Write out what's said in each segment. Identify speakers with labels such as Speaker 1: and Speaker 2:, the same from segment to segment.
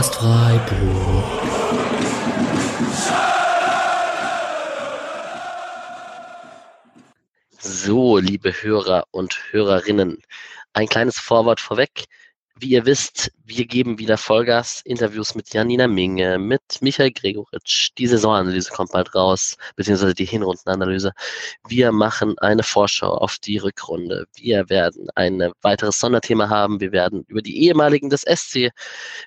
Speaker 1: Podcast Freiburg.
Speaker 2: So, liebe Hörer und Hörerinnen, ein kleines Vorwort vorweg. Wie ihr wisst, wir geben wieder Vollgas, Interviews mit Janina Minge, mit Michael Gregoritsch. Die Saisonanalyse kommt bald raus, beziehungsweise die Hinrundenanalyse. Wir machen eine Vorschau auf die Rückrunde. Wir werden ein weiteres Sonderthema haben. Wir werden über die ehemaligen des SC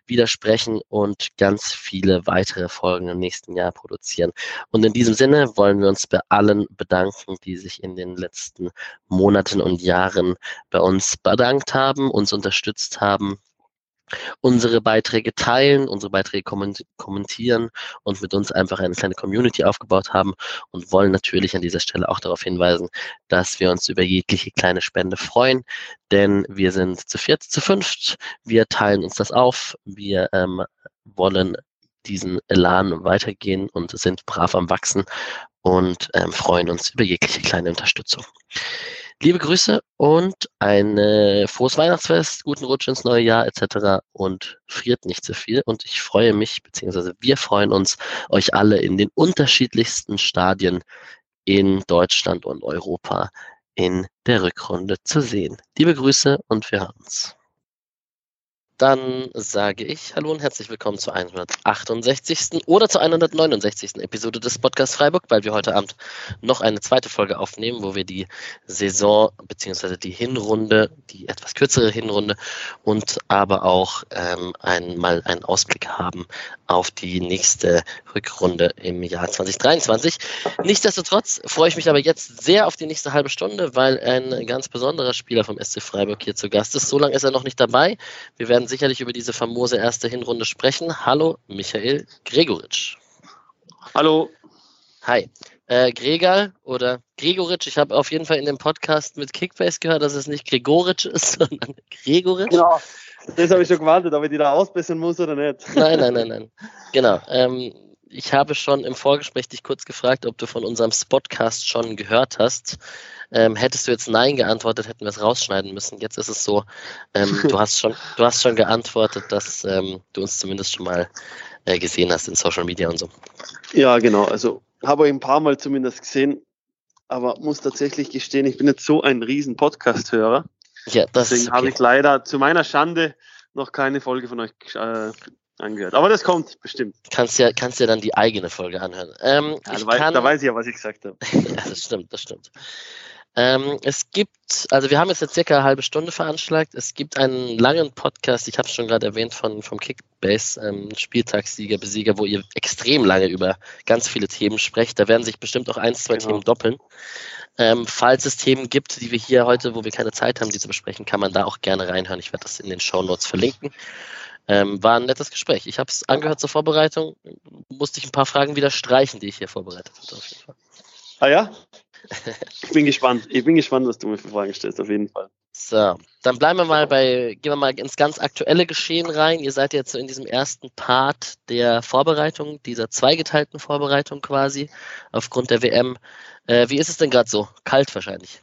Speaker 2: wieder sprechen und ganz viele weitere Folgen im nächsten Jahr produzieren. Und in diesem Sinne wollen wir uns bei allen bedanken, die sich in den letzten Monaten und Jahren bei uns bedankt haben, uns unterstützt haben unsere Beiträge teilen, unsere Beiträge kommentieren und mit uns einfach eine kleine Community aufgebaut haben und wollen natürlich an dieser Stelle auch darauf hinweisen, dass wir uns über jegliche kleine Spende freuen, denn wir sind zu viert, zu fünft, wir teilen uns das auf, wir ähm, wollen diesen Elan weitergehen und sind brav am Wachsen und ähm, freuen uns über jegliche kleine Unterstützung. Liebe Grüße und ein frohes Weihnachtsfest, guten Rutsch ins neue Jahr etc. und friert nicht zu viel. Und ich freue mich, beziehungsweise wir freuen uns, euch alle in den unterschiedlichsten Stadien in Deutschland und Europa in der Rückrunde zu sehen. Liebe Grüße und wir hören uns. Dann sage ich Hallo und herzlich willkommen zur 168. oder zur 169. Episode des Podcasts Freiburg, weil wir heute Abend noch eine zweite Folge aufnehmen, wo wir die Saison bzw. die Hinrunde, die etwas kürzere Hinrunde und aber auch ähm, einmal einen Ausblick haben auf die nächste Rückrunde im Jahr 2023. Nichtsdestotrotz freue ich mich aber jetzt sehr auf die nächste halbe Stunde, weil ein ganz besonderer Spieler vom SC Freiburg hier zu Gast ist. So lange ist er noch nicht dabei. Wir werden sicherlich über diese famose erste Hinrunde sprechen. Hallo, Michael Gregoritsch.
Speaker 3: Hallo.
Speaker 2: Hi. Äh, Gregal oder Gregoritsch, ich habe auf jeden Fall in dem Podcast mit Kickbase gehört, dass es nicht Gregoritsch ist, sondern Gregoritsch.
Speaker 3: Genau, das habe ich schon gewartet, ob ich die da ausbessern muss oder nicht.
Speaker 2: Nein, nein, nein, nein. Genau. Ähm, ich habe schon im Vorgespräch dich kurz gefragt, ob du von unserem Spotcast schon gehört hast. Ähm, hättest du jetzt Nein geantwortet, hätten wir es rausschneiden müssen. Jetzt ist es so, ähm, du, hast schon, du hast schon geantwortet, dass ähm, du uns zumindest schon mal äh, gesehen hast in Social Media und so.
Speaker 3: Ja, genau. Also habe ich ein paar Mal zumindest gesehen, aber muss tatsächlich gestehen, ich bin jetzt so ein riesen Podcast-Hörer. Ja, das Deswegen okay. habe ich leider zu meiner Schande noch keine Folge von euch äh, angehört. Aber das kommt bestimmt.
Speaker 2: Kannst ja, kannst ja dann die eigene Folge anhören. Ähm,
Speaker 3: ja, da, kann, da, weiß ich ja, was ich gesagt habe.
Speaker 2: ja, das stimmt, das stimmt. Ähm, es gibt, also wir haben jetzt, jetzt circa eine halbe Stunde veranschlagt. Es gibt einen langen Podcast, ich habe es schon gerade erwähnt, von, vom Kickbase, ähm, Spieltagssieger, Besieger, wo ihr extrem lange über ganz viele Themen sprecht. Da werden sich bestimmt auch ein, zwei genau. Themen doppeln. Ähm, falls es Themen gibt, die wir hier heute, wo wir keine Zeit haben, die zu besprechen, kann man da auch gerne reinhören. Ich werde das in den Show Notes verlinken. Ähm, war ein nettes Gespräch. Ich habe es angehört zur Vorbereitung, musste ich ein paar Fragen wieder streichen, die ich hier vorbereitet hatte. Auf jeden Fall.
Speaker 3: Ah ja? Ich bin gespannt. Ich bin gespannt, was du mir für Fragen stellst, auf jeden Fall.
Speaker 2: So, dann bleiben wir mal bei, gehen wir mal ins ganz aktuelle Geschehen rein. Ihr seid jetzt so in diesem ersten Part der Vorbereitung, dieser zweigeteilten Vorbereitung quasi, aufgrund der WM. Äh, wie ist es denn gerade so? Kalt wahrscheinlich.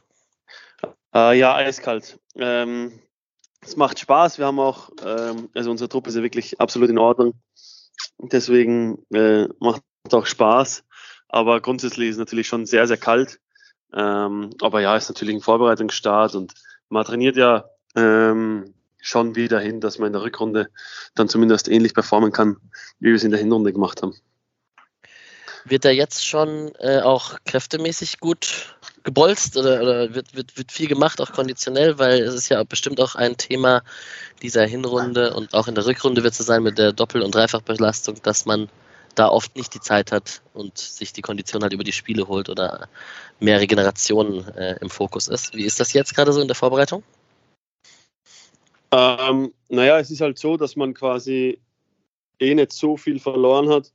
Speaker 3: Äh, ja, eiskalt. Ähm, es macht Spaß. Wir haben auch, ähm, also unsere Truppe ist ja wirklich absolut in Ordnung. Deswegen äh, macht es auch Spaß. Aber grundsätzlich ist es natürlich schon sehr, sehr kalt. Ähm, aber ja, ist natürlich ein Vorbereitungsstart und man trainiert ja ähm, schon wieder hin, dass man in der Rückrunde dann zumindest ähnlich performen kann, wie wir es in der Hinrunde gemacht haben.
Speaker 2: Wird er jetzt schon äh, auch kräftemäßig gut gebolzt oder, oder wird, wird, wird viel gemacht, auch konditionell, weil es ist ja bestimmt auch ein Thema dieser Hinrunde und auch in der Rückrunde wird es sein mit der Doppel- und Dreifachbelastung, dass man da oft nicht die Zeit hat und sich die Kondition halt über die Spiele holt oder mehrere Generationen äh, im Fokus ist. Wie ist das jetzt gerade so in der Vorbereitung?
Speaker 3: Ähm, naja, es ist halt so, dass man quasi eh nicht so viel verloren hat.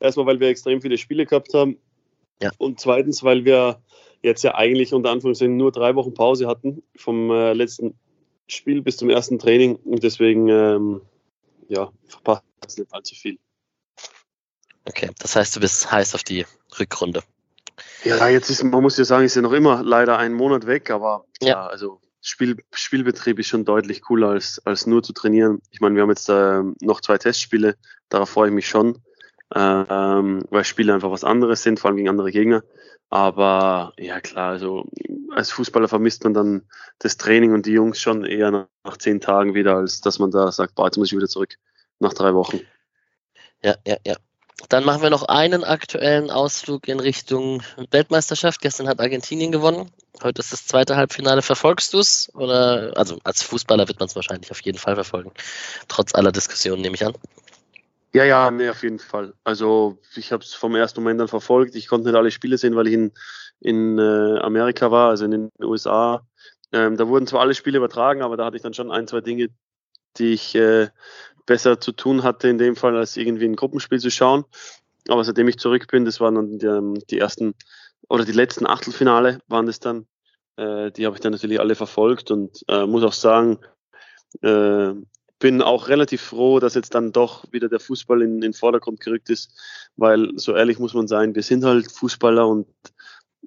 Speaker 3: Erstmal, weil wir extrem viele Spiele gehabt haben. Ja. Und zweitens, weil wir jetzt ja eigentlich unter Anführungszeichen nur drei Wochen Pause hatten vom äh, letzten Spiel bis zum ersten Training. Und deswegen, ähm, ja, verpasst nicht allzu viel.
Speaker 2: Okay, das heißt, du bist heiß auf die Rückrunde.
Speaker 3: Ja, jetzt ist, man muss ja sagen, ist ja noch immer leider ein Monat weg, aber ja, ja also Spiel, Spielbetrieb ist schon deutlich cooler als, als nur zu trainieren. Ich meine, wir haben jetzt äh, noch zwei Testspiele, darauf freue ich mich schon, ähm, weil Spiele einfach was anderes sind, vor allem gegen andere Gegner. Aber ja klar, also als Fußballer vermisst man dann das Training und die Jungs schon eher nach, nach zehn Tagen wieder, als dass man da sagt, boah, jetzt muss ich wieder zurück nach drei Wochen.
Speaker 2: Ja, ja, ja. Dann machen wir noch einen aktuellen Ausflug in Richtung Weltmeisterschaft. Gestern hat Argentinien gewonnen. Heute ist das zweite Halbfinale. Verfolgst du es? Oder also als Fußballer wird man es wahrscheinlich auf jeden Fall verfolgen. Trotz aller Diskussionen, nehme ich an.
Speaker 3: Ja, ja, nee, auf jeden Fall. Also ich habe es vom ersten Moment an verfolgt. Ich konnte nicht alle Spiele sehen, weil ich in, in äh, Amerika war, also in den USA. Ähm, da wurden zwar alle Spiele übertragen, aber da hatte ich dann schon ein, zwei Dinge, die ich äh, besser zu tun hatte in dem Fall, als irgendwie ein Gruppenspiel zu schauen. Aber seitdem ich zurück bin, das waren dann die, die ersten oder die letzten Achtelfinale waren das dann. Äh, die habe ich dann natürlich alle verfolgt und äh, muss auch sagen, äh, bin auch relativ froh, dass jetzt dann doch wieder der Fußball in, in den Vordergrund gerückt ist, weil so ehrlich muss man sein, wir sind halt Fußballer und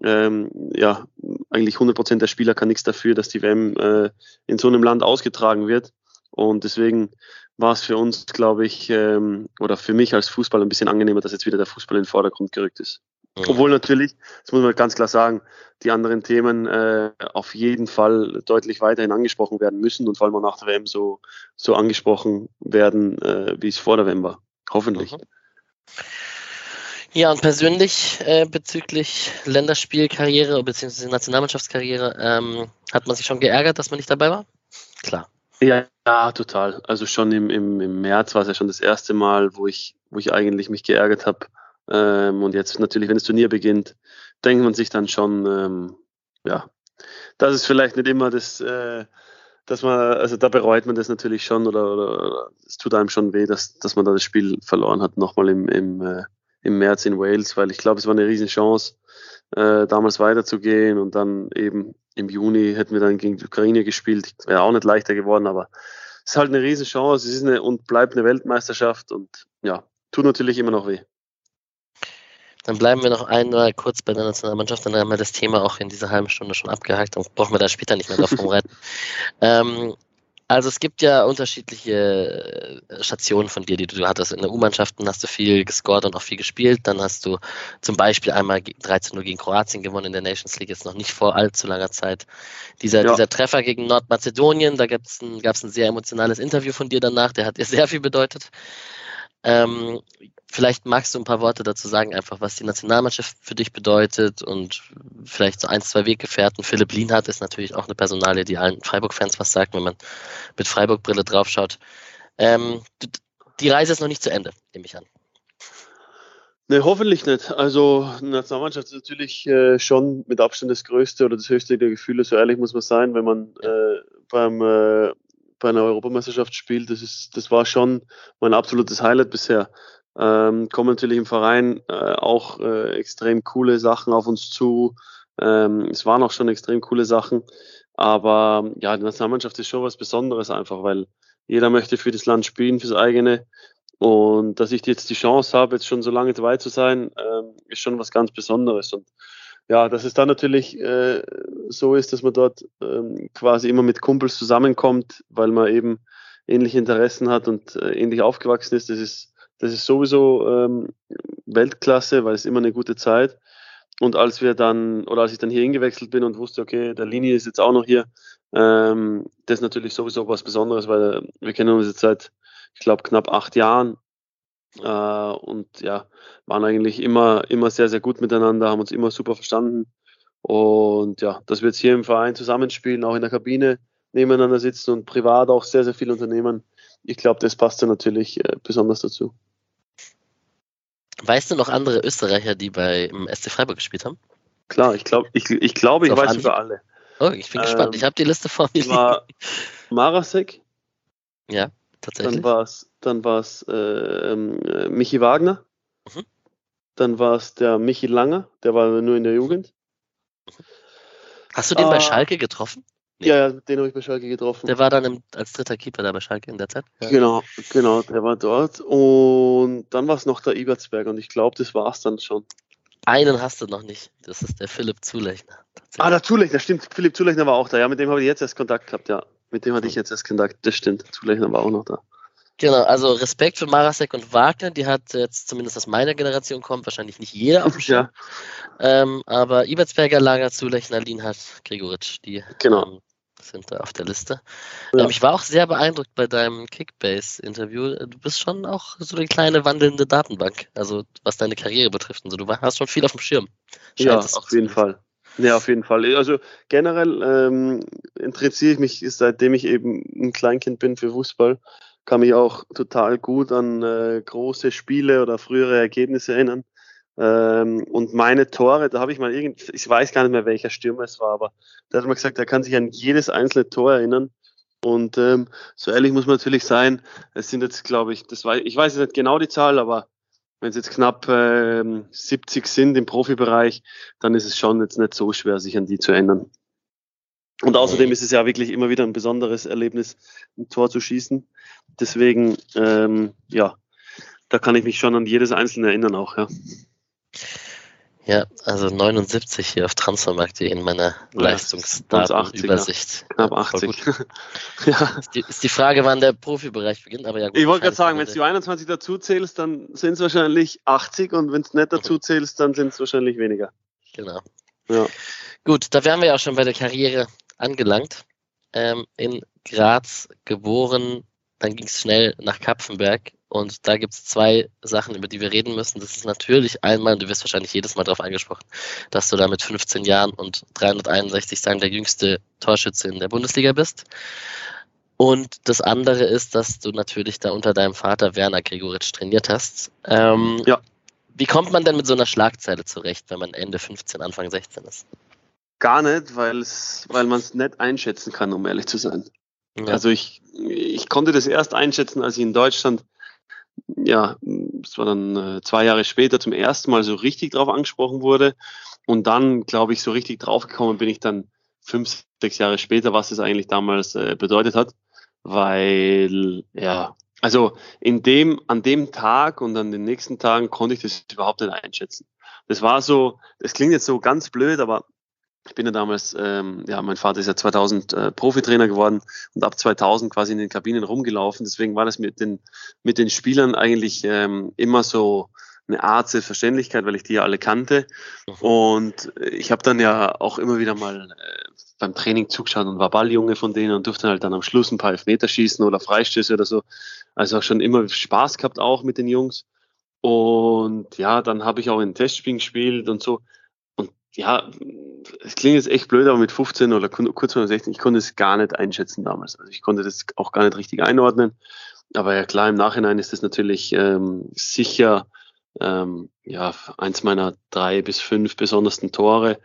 Speaker 3: ähm, ja, eigentlich 100 Prozent der Spieler kann nichts dafür, dass die WM äh, in so einem Land ausgetragen wird. Und deswegen war es für uns, glaube ich, ähm, oder für mich als Fußballer ein bisschen angenehmer, dass jetzt wieder der Fußball in den Vordergrund gerückt ist. Mhm. Obwohl natürlich, das muss man ganz klar sagen, die anderen Themen äh, auf jeden Fall deutlich weiterhin angesprochen werden müssen und vor allem auch nach der WM so, so angesprochen werden, äh, wie es vor der WM war. Hoffentlich. Mhm.
Speaker 2: Ja, und persönlich äh, bezüglich Länderspielkarriere bzw. Nationalmannschaftskarriere, ähm, hat man sich schon geärgert, dass man nicht dabei war? Klar.
Speaker 3: Ja, ja, total. Also schon im, im, im März war es ja schon das erste Mal, wo ich, wo ich eigentlich mich geärgert habe. Ähm, und jetzt natürlich, wenn das Turnier beginnt, denkt man sich dann schon, ähm, ja, das ist vielleicht nicht immer das, äh, dass man, also da bereut man das natürlich schon oder, oder, es tut einem schon weh, dass, dass man da das Spiel verloren hat, nochmal im, im, äh, im März in Wales, weil ich glaube, es war eine riesen Chance, äh, damals weiterzugehen und dann eben im Juni hätten wir dann gegen die Ukraine gespielt. Wäre auch nicht leichter geworden, aber es ist halt eine riesen Chance. Es ist eine und bleibt eine Weltmeisterschaft und ja, tut natürlich immer noch weh.
Speaker 2: Dann bleiben wir noch einmal kurz bei der Nationalmannschaft, dann haben wir das Thema auch in dieser halben Stunde schon abgehakt, dann brauchen wir da später nicht mehr drauf rumreiten. ähm, also es gibt ja unterschiedliche äh, Stationen von dir, die du hattest. In der U-Mannschaften hast du viel gescored und auch viel gespielt. Dann hast du zum Beispiel einmal 13-0 gegen Kroatien gewonnen in der Nations League, ist noch nicht vor allzu langer Zeit. Dieser, ja. dieser Treffer gegen Nordmazedonien, da gab es ein, ein sehr emotionales Interview von dir danach, der hat dir sehr viel bedeutet. Ähm, vielleicht magst du ein paar Worte dazu sagen, einfach was die Nationalmannschaft für dich bedeutet und vielleicht so ein, zwei Weggefährten. Philipp Lienhardt ist natürlich auch eine Personalie, die allen Freiburg-Fans was sagt, wenn man mit Freiburg-Brille draufschaut. Ähm, die Reise ist noch nicht zu Ende, nehme ich an.
Speaker 3: Ne, hoffentlich nicht. Also die Nationalmannschaft ist natürlich äh, schon mit Abstand das größte oder das höchste der Gefühle, so ehrlich muss man sein, wenn man äh, beim äh, bei einer Europameisterschaft spielt. Das, ist, das war schon mein absolutes Highlight bisher. Ähm, kommen natürlich im Verein äh, auch äh, extrem coole Sachen auf uns zu. Ähm, es waren auch schon extrem coole Sachen. Aber ja, die Nationalmannschaft ist schon was Besonderes einfach, weil jeder möchte für das Land spielen, fürs eigene. Und dass ich jetzt die Chance habe, jetzt schon so lange dabei zu sein, ähm, ist schon was ganz Besonderes. Und ja, dass es dann natürlich äh, so ist, dass man dort ähm, quasi immer mit Kumpels zusammenkommt, weil man eben ähnliche Interessen hat und äh, ähnlich aufgewachsen ist, das ist, das ist sowieso ähm, Weltklasse, weil es immer eine gute Zeit. Und als wir dann, oder als ich dann hier hingewechselt bin und wusste, okay, der Linie ist jetzt auch noch hier, ähm, das ist natürlich sowieso was Besonderes, weil wir kennen uns jetzt seit, ich glaube, knapp acht Jahren äh, und ja, waren eigentlich immer, immer sehr, sehr gut miteinander, haben uns immer super verstanden. Und ja, dass wir jetzt hier im Verein zusammenspielen, auch in der Kabine nebeneinander sitzen und privat auch sehr, sehr viel unternehmen, ich glaube, das passt ja natürlich äh, besonders dazu.
Speaker 2: Weißt du noch andere Österreicher, die bei im SC Freiburg gespielt haben?
Speaker 3: Klar, ich glaube, ich, ich, glaub, ich weiß über alle.
Speaker 2: Oh, ich bin ähm, gespannt. Ich habe die Liste vor mir.
Speaker 3: War Marasek.
Speaker 2: Ja, tatsächlich.
Speaker 3: Dann war es dann war's, äh, äh, Michi Wagner. Mhm. Dann war es der Michi Langer, der war nur in der Jugend.
Speaker 2: Hast du den ah, bei Schalke getroffen?
Speaker 3: Nee. Ja, den habe ich bei Schalke getroffen.
Speaker 2: Der war dann im, als dritter Keeper da bei Schalke in der Zeit?
Speaker 3: Ja. Genau, genau, der war dort. Und dann war es noch der Ibertsberg und ich glaube, das war es dann schon.
Speaker 2: einen hast du noch nicht. Das ist der Philipp Zulechner.
Speaker 3: Ah, der Zulechner, stimmt. Philipp Zulechner war auch da. Ja, mit dem habe ich jetzt erst Kontakt gehabt, ja. Mit dem hatte ich jetzt erst Kontakt. Das stimmt. Zulechner war auch noch da.
Speaker 2: Genau, also Respekt für Marasek und Wagner, die hat jetzt zumindest aus meiner Generation kommt, wahrscheinlich nicht jeder auf dem Schirm. Ja. Ähm, aber Ibertsberger, Lager, Zulechner, Lienhardt, Gregoritsch, die
Speaker 3: genau.
Speaker 2: ähm, sind da auf der Liste. Ja. Ähm, ich war auch sehr beeindruckt bei deinem Kickbase-Interview. Du bist schon auch so eine kleine wandelnde Datenbank, also was deine Karriere betrifft und so. Du hast schon viel auf dem Schirm.
Speaker 3: Scheint ja, auf jeden Fall. Ja, auf jeden Fall. Also generell ähm, interessiere ich mich, seitdem ich eben ein Kleinkind bin für Fußball, kann mich auch total gut an äh, große Spiele oder frühere Ergebnisse erinnern. Ähm, und meine Tore, da habe ich mal irgend, ich weiß gar nicht mehr, welcher Stürmer es war, aber der hat mal gesagt, er kann sich an jedes einzelne Tor erinnern. Und ähm, so ehrlich muss man natürlich sein, es sind jetzt, glaube ich, das war, ich weiß nicht genau die Zahl, aber wenn es jetzt knapp äh, 70 sind im Profibereich, dann ist es schon jetzt nicht so schwer, sich an die zu ändern. Und außerdem ist es ja wirklich immer wieder ein besonderes Erlebnis, ein Tor zu schießen. Deswegen, ähm, ja, da kann ich mich schon an jedes einzelne erinnern auch, ja.
Speaker 2: Ja, also 79 hier auf Transfermarkt.de in meiner ja, Leistungsdatenübersicht.
Speaker 3: Ja. Knapp 80.
Speaker 2: ja. Ist die, ist, die, Frage, wann der Profibereich beginnt, aber ja
Speaker 3: gut, Ich wollte gerade sagen, wenn du 21 dazu zählst, dann sind es wahrscheinlich 80 und wenn es nicht dazu zählst, dann sind es wahrscheinlich weniger.
Speaker 2: Genau. Ja. Gut, da wären wir ja auch schon bei der Karriere angelangt. Ähm, in Graz geboren, dann ging es schnell nach Kapfenberg und da gibt es zwei Sachen, über die wir reden müssen. Das ist natürlich einmal, du wirst wahrscheinlich jedes Mal darauf angesprochen, dass du da mit 15 Jahren und 361 Tagen der jüngste Torschütze in der Bundesliga bist. Und das andere ist, dass du natürlich da unter deinem Vater Werner Gregoritsch trainiert hast. Ähm, ja. Wie kommt man denn mit so einer Schlagzeile zurecht, wenn man Ende 15, Anfang 16 ist?
Speaker 3: Gar nicht, weil es, weil man es nicht einschätzen kann, um ehrlich zu sein. Ja. Also ich, ich konnte das erst einschätzen, als ich in Deutschland, ja, es war dann äh, zwei Jahre später zum ersten Mal so richtig drauf angesprochen wurde. Und dann, glaube ich, so richtig draufgekommen bin ich dann fünf, sechs Jahre später, was es eigentlich damals äh, bedeutet hat. Weil, ja, also in dem, an dem Tag und an den nächsten Tagen konnte ich das überhaupt nicht einschätzen. Das war so, das klingt jetzt so ganz blöd, aber ich bin ja damals, ähm, ja, mein Vater ist ja 2000 äh, Profitrainer geworden und ab 2000 quasi in den Kabinen rumgelaufen. Deswegen war das mit den, mit den Spielern eigentlich ähm, immer so eine Art Selbstverständlichkeit, weil ich die ja alle kannte. Mhm. Und ich habe dann ja auch immer wieder mal äh, beim Training zugeschaut und war Balljunge von denen und durfte halt dann am Schluss ein paar Elfmeter schießen oder Freistöße oder so. Also auch schon immer Spaß gehabt auch mit den Jungs. Und ja, dann habe ich auch in Testspielen gespielt und so ja, es klingt jetzt echt blöd, aber mit 15 oder kurz vor 16, ich konnte es gar nicht einschätzen damals. Also ich konnte das auch gar nicht richtig einordnen. Aber ja klar, im Nachhinein ist das natürlich ähm, sicher ähm, ja, eins meiner drei bis fünf besondersten Tore.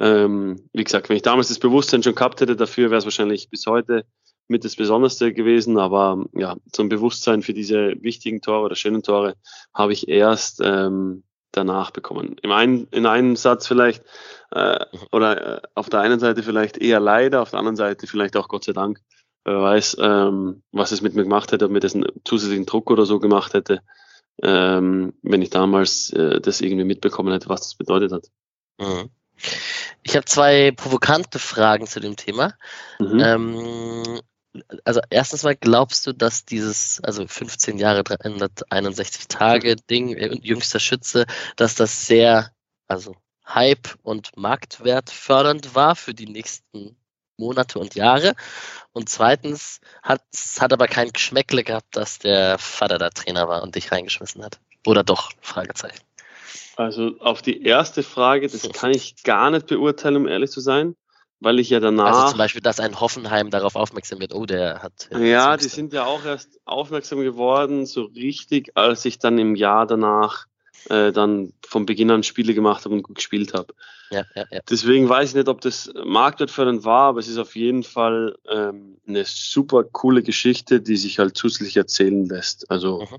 Speaker 3: Ähm, wie gesagt, wenn ich damals das Bewusstsein schon gehabt hätte dafür, wäre es wahrscheinlich bis heute mit das Besonderste gewesen. Aber ja, zum Bewusstsein für diese wichtigen Tore oder schönen Tore habe ich erst ähm, danach bekommen. Im einen, in einem Satz vielleicht, äh, oder äh, auf der einen Seite vielleicht eher leider, auf der anderen Seite vielleicht auch Gott sei Dank. Wer weiß, ähm, was es mit mir gemacht hätte, ob mir das einen zusätzlichen Druck oder so gemacht hätte, ähm, wenn ich damals äh, das irgendwie mitbekommen hätte, was das bedeutet hat.
Speaker 2: Mhm. Ich habe zwei provokante Fragen zu dem Thema. Mhm. Ähm, also erstens mal glaubst du, dass dieses, also 15 Jahre, 361 Tage Ding, äh, jüngster Schütze, dass das sehr, also Hype und Marktwert fördernd war für die nächsten Monate und Jahre. Und zweitens hat es hat aber kein Geschmäckle gehabt, dass der Vater da Trainer war und dich reingeschmissen hat. Oder doch? Fragezeichen.
Speaker 3: Also auf die erste Frage, das kann ich gar nicht beurteilen, um ehrlich zu sein weil ich ja danach. Also
Speaker 2: zum Beispiel, dass ein Hoffenheim darauf aufmerksam wird, oh, der hat.
Speaker 3: Ja, ja die sind ja auch erst aufmerksam geworden, so richtig, als ich dann im Jahr danach äh, dann von Beginn an Spiele gemacht habe und gut gespielt habe. Ja, ja, ja. Deswegen weiß ich nicht, ob das marktwertfördernd war, aber es ist auf jeden Fall ähm, eine super coole Geschichte, die sich halt zusätzlich erzählen lässt. Also mhm.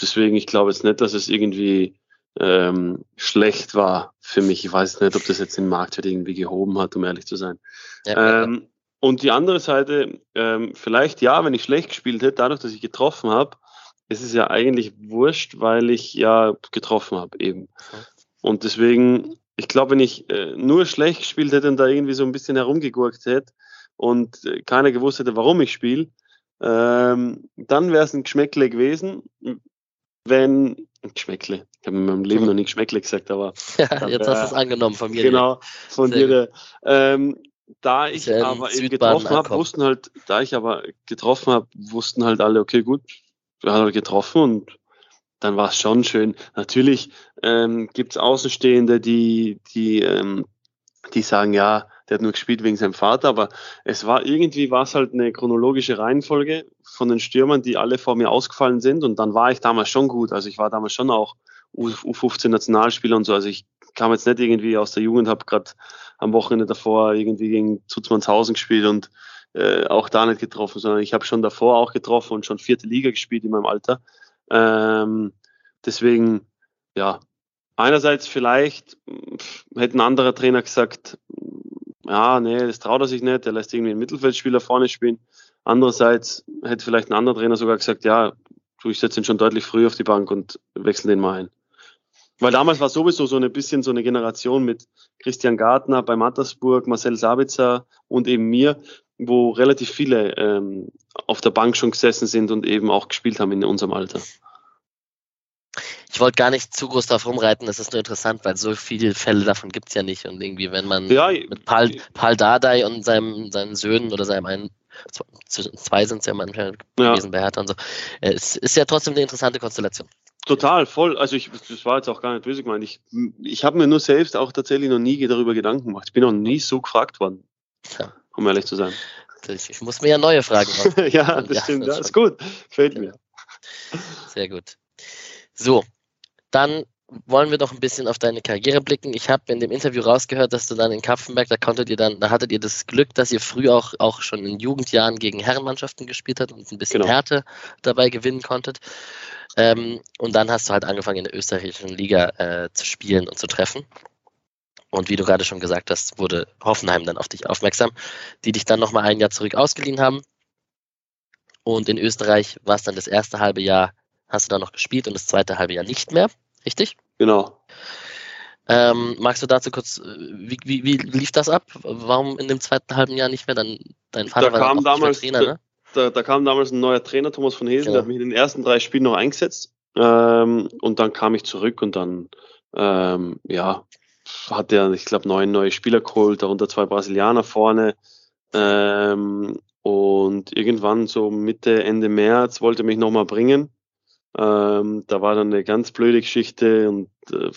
Speaker 3: deswegen, ich glaube jetzt nicht, dass es irgendwie ähm, schlecht war für mich. Ich weiß nicht, ob das jetzt den Markt halt irgendwie gehoben hat, um ehrlich zu sein. Ja, ähm. Und die andere Seite, ähm, vielleicht ja, wenn ich schlecht gespielt hätte, dadurch, dass ich getroffen habe, ist es ja eigentlich wurscht, weil ich ja getroffen habe eben. Und deswegen, ich glaube, wenn ich äh, nur schlecht gespielt hätte und da irgendwie so ein bisschen herumgegurkt hätte und äh, keiner gewusst hätte, warum ich spiele, ähm, dann wäre es ein Geschmäckle gewesen. Wenn, Geschmäckle, ich habe in meinem Leben noch nie Geschmäckle gesagt, aber.
Speaker 2: Ja, jetzt hast du es angenommen von mir.
Speaker 3: Genau, von dir. Ähm, da ich ja aber eben getroffen habe, wussten halt, da ich aber getroffen habe, wussten halt alle, okay, gut, wir haben halt getroffen und dann war es schon schön. Natürlich ähm, gibt es Außenstehende, die, die, ähm, die sagen, ja, der hat nur gespielt wegen seinem Vater, aber es war irgendwie war es halt eine chronologische Reihenfolge von den Stürmern, die alle vor mir ausgefallen sind und dann war ich damals schon gut. Also ich war damals schon auch U15 Nationalspieler und so. Also ich kam jetzt nicht irgendwie aus der Jugend, habe gerade am Wochenende davor irgendwie gegen Zutzmannshausen gespielt und äh, auch da nicht getroffen, sondern ich habe schon davor auch getroffen und schon vierte Liga gespielt in meinem Alter. Ähm, deswegen, ja, einerseits vielleicht hätte ein anderer Trainer gesagt, ja, nee, das traut er sich nicht, der lässt irgendwie einen Mittelfeldspieler vorne spielen. Andererseits hätte vielleicht ein anderer Trainer sogar gesagt, ja, du, ich setze ihn schon deutlich früh auf die Bank und wechsle den mal ein. Weil damals war sowieso so ein bisschen so eine Generation mit Christian Gartner bei Mattersburg, Marcel Sabitzer und eben mir, wo relativ viele ähm, auf der Bank schon gesessen sind und eben auch gespielt haben in unserem Alter.
Speaker 2: Ich wollte gar nicht zu groß darauf rumreiten, das ist nur interessant, weil so viele Fälle davon gibt es ja nicht. Und irgendwie, wenn man ja, mit Paul, Paul Dardai und seinem, seinen Söhnen oder seinem einen, zwei sind es ja manchmal ja. gewesen bei Hertha und so, äh, es ist ja trotzdem eine interessante Konstellation.
Speaker 3: Total, voll. Also ich, das war jetzt auch gar nicht böse gemeint. Ich, ich habe mir nur selbst auch tatsächlich noch nie darüber Gedanken gemacht. Ich bin noch nie so gefragt worden, ja. um ehrlich zu sein.
Speaker 2: Ich muss mir ja neue Fragen
Speaker 3: machen. ja, das ja, stimmt. Das ist gut. Fällt mir.
Speaker 2: Sehr gut. So, dann wollen wir doch ein bisschen auf deine Karriere blicken. Ich habe in dem Interview rausgehört, dass du dann in Kapfenberg, da konntet ihr dann, da hattet ihr das Glück, dass ihr früh auch, auch schon in Jugendjahren gegen Herrenmannschaften gespielt habt und ein bisschen genau. Härte dabei gewinnen konntet. Ähm, und dann hast du halt angefangen in der österreichischen Liga äh, zu spielen und zu treffen. Und wie du gerade schon gesagt hast, wurde Hoffenheim dann auf dich aufmerksam, die dich dann nochmal ein Jahr zurück ausgeliehen haben. Und in Österreich war es dann das erste halbe Jahr, hast du dann noch gespielt und das zweite halbe Jahr nicht mehr richtig?
Speaker 3: Genau.
Speaker 2: Ähm, magst du dazu kurz, äh, wie, wie, wie, lief das ab? Warum in dem zweiten halben Jahr nicht mehr? Dann, dein Vater
Speaker 3: da war kam damals, Trainer, ne? Da, da, kam damals ein neuer Trainer, Thomas von Hesen, genau. der hat mich in den ersten drei Spielen noch eingesetzt. Ähm, und dann kam ich zurück und dann, ähm, ja, hat er, ich glaube, neun neue Spieler geholt, darunter zwei Brasilianer vorne. Ähm, und irgendwann so Mitte, Ende März wollte er mich nochmal bringen. Ähm, da war dann eine ganz blöde Geschichte und äh,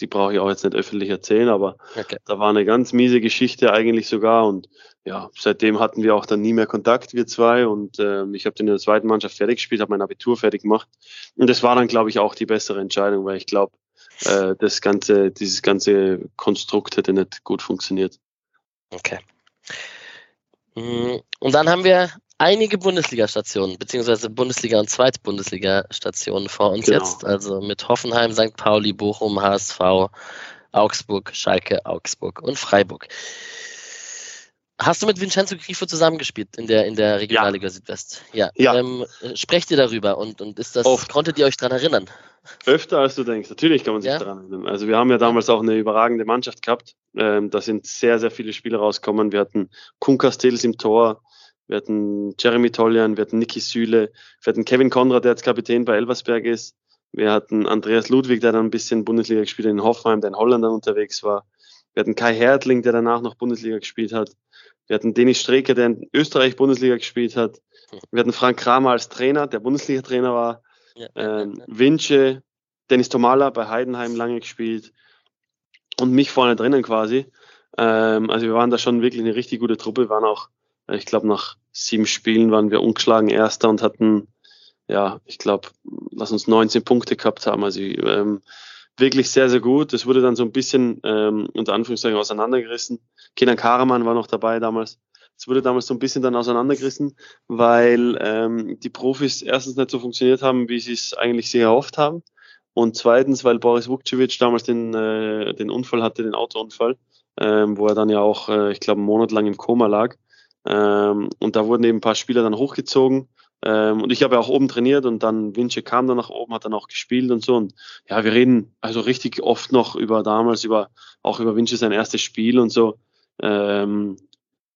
Speaker 3: die brauche ich auch jetzt nicht öffentlich erzählen, aber okay. da war eine ganz miese Geschichte eigentlich sogar und ja, seitdem hatten wir auch dann nie mehr Kontakt, wir zwei und äh, ich habe dann in der zweiten Mannschaft fertig gespielt, habe mein Abitur fertig gemacht und das war dann, glaube ich, auch die bessere Entscheidung, weil ich glaube, äh, das ganze, dieses ganze Konstrukt hätte nicht gut funktioniert.
Speaker 2: Okay. Mm, und dann haben wir einige Bundesliga-Stationen, beziehungsweise Bundesliga- und Zweitbundesliga-Stationen vor uns genau. jetzt. Also mit Hoffenheim, St. Pauli, Bochum, HSV, Augsburg, Schalke, Augsburg und Freiburg. Hast du mit Vincenzo Grifo zusammengespielt in der, in der Regionalliga ja. Südwest? Ja. ja. Ähm, sprecht ihr darüber und, und ist das, Oft. konntet ihr euch daran erinnern?
Speaker 3: Öfter als du denkst. Natürlich kann man sich ja? daran erinnern. Also wir haben ja damals auch eine überragende Mannschaft gehabt. Ähm, da sind sehr, sehr viele Spieler rausgekommen. Wir hatten Kunkas Tils im Tor, wir hatten Jeremy Toljan, wir hatten Niki Süle, wir hatten Kevin Konrad, der jetzt Kapitän bei Elversberg ist. Wir hatten Andreas Ludwig, der dann ein bisschen Bundesliga gespielt hat in Hoffenheim, der in Holland dann unterwegs war. Wir hatten Kai Hertling, der danach noch Bundesliga gespielt hat. Wir hatten Denis Streker, der in Österreich Bundesliga gespielt hat. Wir hatten Frank Kramer als Trainer, der Bundesliga-Trainer war. Ja, ähm, ja. Winche, Dennis Tomala bei Heidenheim lange gespielt und mich vorne drinnen quasi. Ähm, also wir waren da schon wirklich eine richtig gute Truppe, wir waren auch ich glaube, nach sieben Spielen waren wir ungeschlagen Erster und hatten, ja, ich glaube, lass uns 19 Punkte gehabt haben. Also ähm, wirklich sehr, sehr gut. Das wurde dann so ein bisschen ähm, unter Anführungszeichen auseinandergerissen. Kenan Karaman war noch dabei damals. Es wurde damals so ein bisschen dann auseinandergerissen, weil ähm, die Profis erstens nicht so funktioniert haben, wie sie es eigentlich sich erhofft haben. Und zweitens, weil Boris Vukcevic damals den, äh, den Unfall hatte, den Autounfall, ähm, wo er dann ja auch, äh, ich glaube, einen Monat lang im Koma lag. Ähm, und da wurden eben ein paar Spieler dann hochgezogen Ähm, und ich habe ja auch oben trainiert und dann Vince kam dann nach oben, hat dann auch gespielt und so. Und ja, wir reden also richtig oft noch über damals, über auch über Vince sein erstes Spiel und so. Ähm,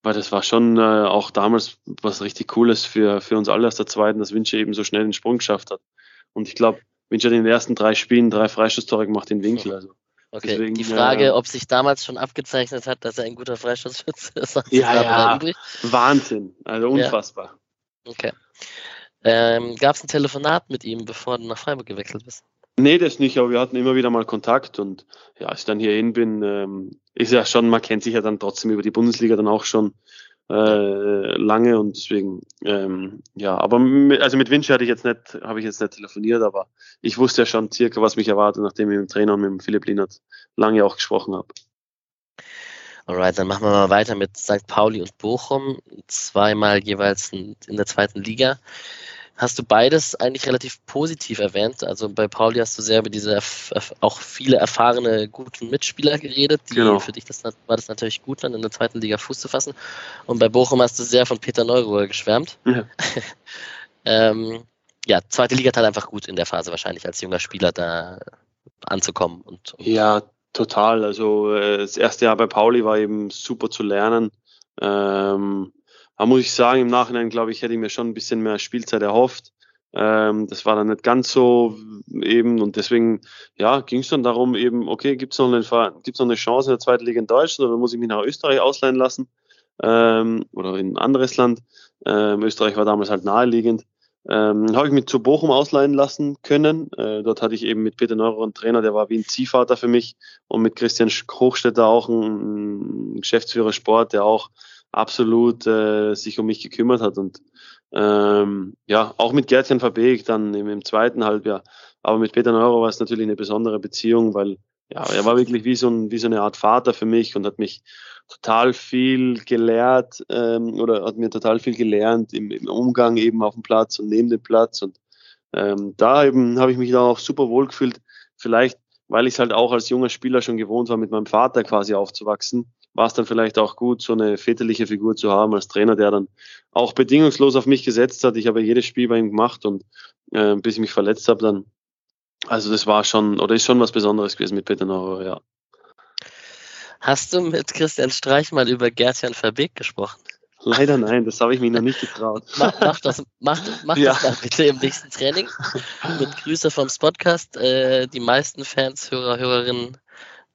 Speaker 3: weil das war schon äh, auch damals was richtig Cooles für, für uns alle aus der zweiten, dass Vince eben so schnell den Sprung geschafft hat. Und ich glaube, Vince hat in den ersten drei Spielen drei Freistoßtore gemacht in Winkel. Also
Speaker 2: Okay, Deswegen, die Frage, äh, ob sich damals schon abgezeichnet hat, dass er ein guter Freistoßschütze ist.
Speaker 3: Ja, ja, Wahnsinn, also unfassbar.
Speaker 2: Ja. Okay. Ähm, Gab es ein Telefonat mit ihm, bevor du nach Freiburg gewechselt bist?
Speaker 3: Nee, das nicht, aber wir hatten immer wieder mal Kontakt und ja, als ich dann hierhin bin, ähm, ist ja schon, man kennt sich ja dann trotzdem über die Bundesliga dann auch schon äh, lange und deswegen, ähm, ja, aber mit, also mit Vinci hatte ich jetzt nicht, habe ich jetzt nicht telefoniert, aber ich wusste ja schon circa, was mich erwartet, nachdem ich mit dem Trainer und mit dem Philipp Lienert lange auch gesprochen habe.
Speaker 2: Alright, dann machen wir mal weiter mit St. Pauli und Bochum, zweimal jeweils in, in der zweiten Liga hast du beides eigentlich relativ positiv erwähnt. Also bei Pauli hast du sehr über diese auch viele erfahrene, guten Mitspieler geredet. Die, genau. Für dich das, war das natürlich gut, dann in der zweiten Liga Fuß zu fassen. Und bei Bochum hast du sehr von Peter Neuruhr geschwärmt. Ja. ähm, ja, zweite Liga tat einfach gut in der Phase wahrscheinlich als junger Spieler da anzukommen. Und,
Speaker 3: und ja, total. Also äh, das erste Jahr bei Pauli war eben super zu lernen. Ähm, da muss ich sagen, im Nachhinein, glaube ich, hätte ich mir schon ein bisschen mehr Spielzeit erhofft. Ähm, das war dann nicht ganz so eben und deswegen, ja, ging es dann darum eben, okay, gibt es noch, eine, gibt's noch eine Chance in der zweiten Liga in Deutschland oder muss ich mich nach Österreich ausleihen lassen ähm, oder in ein anderes Land? Ähm, Österreich war damals halt naheliegend. Ähm, habe ich mich zu Bochum ausleihen lassen können. Äh, dort hatte ich eben mit Peter Neurer einen Trainer, der war wie ein Ziehvater für mich und mit Christian Hochstetter auch ein, Geschäftsführer Sport, der auch absolut äh, sich um mich gekümmert hat. Und ähm, ja, auch mit Gertjan Verbeek dann im, im zweiten Halbjahr. Aber mit Peter Neuro war es natürlich eine besondere Beziehung, weil ja, er war wirklich wie so, ein, wie so eine Art Vater für mich und hat mich total viel gelehrt ähm, oder hat mir total viel gelernt im, im Umgang eben auf dem Platz und neben dem Platz. Und ähm, da eben habe ich mich da auch super wohl gefühlt. Vielleicht, weil ich es halt auch als junger Spieler schon gewohnt war, mit meinem Vater quasi aufzuwachsen war es dann vielleicht auch gut, so eine väterliche Figur zu haben als Trainer, der dann auch bedingungslos auf mich gesetzt hat. Ich habe jedes Spiel bei ihm gemacht und äh, bis ich mich verletzt habe, dann, also das war schon, oder ist schon was Besonderes gewesen mit Peter Neuer, ja.
Speaker 2: Hast du mit Christian Streich mal über Gertjan Verbeek gesprochen?
Speaker 3: Leider nein, das habe ich mir noch nicht getraut.
Speaker 2: Mach, mach das, mach, mach ja. das dann bitte im nächsten Training. Mit Grüße vom Spotcast. Äh, die meisten Fans, Hörer, Hörerinnen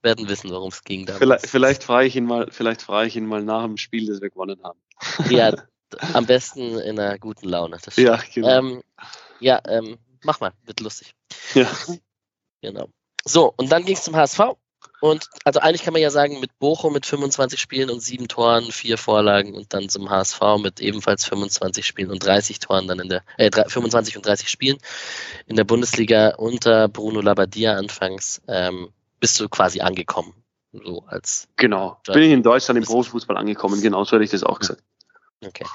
Speaker 2: werden wissen, worum es ging.
Speaker 3: Damals. Vielleicht, vielleicht frage ich ihn mal, vielleicht frage ich ihn mal nach dem Spiel, das wir gewonnen haben.
Speaker 2: Ja, am besten in einer guten Laune.
Speaker 3: ja, genau.
Speaker 2: Ähm, ja, ähm, mach mal, wird lustig.
Speaker 3: Ja.
Speaker 2: Genau. So, und dann ging es zum HSV. Und also eigentlich kann man ja sagen, mit Bochum mit 25 Spielen und sieben Toren, vier Vorlagen und dann zum HSV mit ebenfalls 25 Spielen und 30 Toren dann in der, äh, 25 und 30 Spielen in der Bundesliga unter Bruno Labbadia anfangs. Ähm, bist du quasi angekommen. So als
Speaker 3: genau. Bin ich in Deutschland im Berufsfußball angekommen, genau so hätte ich das auch gesagt.
Speaker 2: Okay.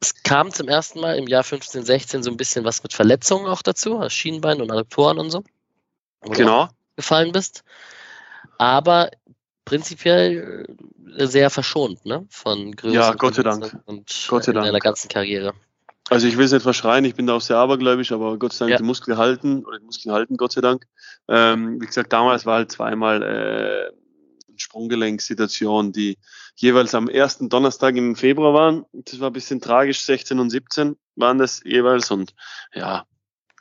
Speaker 2: Es kam zum ersten Mal im Jahr 15, 16 so ein bisschen was mit Verletzungen auch dazu, Schienbein und Adduktoren und so.
Speaker 3: Genau.
Speaker 2: Gefallen bist. Aber prinzipiell äh, sehr verschont, ne? Von
Speaker 3: Größe ja, Gott sei Dank.
Speaker 2: und Gott sei Dank. deiner ganzen Karriere.
Speaker 3: Also ich will es nicht verschreien, ich bin da auch sehr abergläubisch, aber Gott sei Dank ja. die Muskeln halten oder die Muskeln halten, Gott sei Dank. Ähm, wie gesagt, damals war halt zweimal äh, eine Sprunggelenksituation, die jeweils am ersten Donnerstag im Februar waren. Das war ein bisschen tragisch, 16 und 17 waren das jeweils und ja,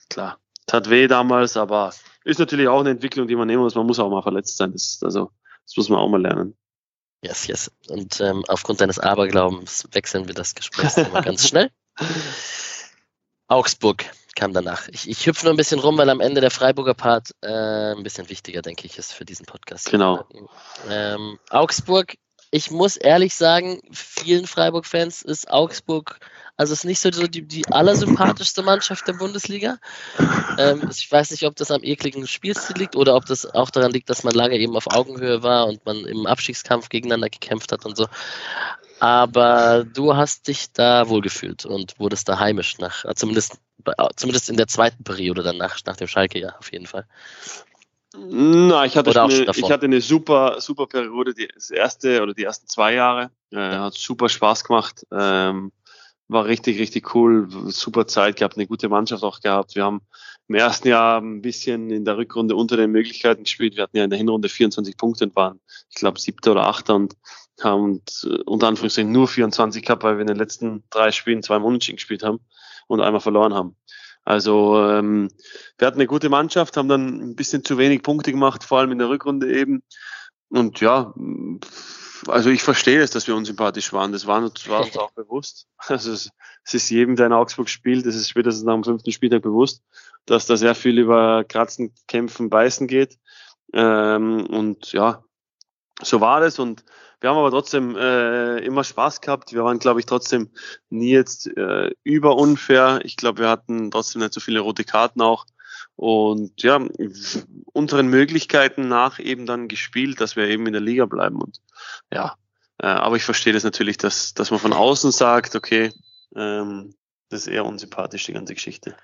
Speaker 3: klar, tat weh damals, aber ist natürlich auch eine Entwicklung, die man nehmen muss. Man muss auch mal verletzt sein. Das, also, das muss man auch mal lernen.
Speaker 2: Yes, yes. Und ähm, aufgrund deines Aberglaubens wechseln wir das Gespräch ganz schnell. Augsburg kam danach. Ich, ich hüpfe nur ein bisschen rum, weil am Ende der Freiburger Part äh, ein bisschen wichtiger, denke ich, ist für diesen Podcast.
Speaker 3: Genau.
Speaker 2: Ähm, Augsburg, ich muss ehrlich sagen, vielen Freiburg-Fans ist Augsburg, also ist nicht so die, die allersympathischste Mannschaft der Bundesliga. Ähm, ich weiß nicht, ob das am ekligen Spielstil liegt oder ob das auch daran liegt, dass man lange eben auf Augenhöhe war und man im Abstiegskampf gegeneinander gekämpft hat und so. Aber du hast dich da wohlgefühlt und wurdest da heimisch nach, zumindest, zumindest in der zweiten Periode dann nach, nach dem Schalke, ja, auf jeden Fall.
Speaker 3: Na, ich hatte, eine, ich hatte eine super, super Periode, die, das erste oder die ersten zwei Jahre. Äh, hat super Spaß gemacht. Ähm, war richtig, richtig cool. Super Zeit gehabt, eine gute Mannschaft auch gehabt. Wir haben im ersten Jahr ein bisschen in der Rückrunde unter den Möglichkeiten gespielt. Wir hatten ja in der Hinrunde 24 Punkte und waren, ich glaube, siebter oder achter und haben äh, unter Anführungszeichen nur 24 gehabt, weil wir in den letzten drei Spielen zweimal unentschieden gespielt haben und einmal verloren haben. Also ähm, wir hatten eine gute Mannschaft, haben dann ein bisschen zu wenig Punkte gemacht, vor allem in der Rückrunde eben. Und ja, also ich verstehe es, dass wir unsympathisch waren. Das war, uns, war uns auch bewusst. Also es, es, ist jedem, der in Augsburg spielt, das ist spätestens nach dem fünften Spieltag bewusst, dass da sehr viel über Kratzen, Kämpfen, Beißen geht. Ähm, und ja, so war das. Und wir haben aber trotzdem äh, immer Spaß gehabt. Wir waren, glaube ich, trotzdem nie jetzt äh, überunfair. Ich glaube, wir hatten trotzdem nicht so viele rote Karten auch. Und ja, unseren Möglichkeiten nach eben dann gespielt, dass wir eben in der Liga bleiben. Und ja, äh, aber ich verstehe das natürlich, dass, dass man von außen sagt, okay, ähm, das ist eher unsympathisch, die ganze Geschichte.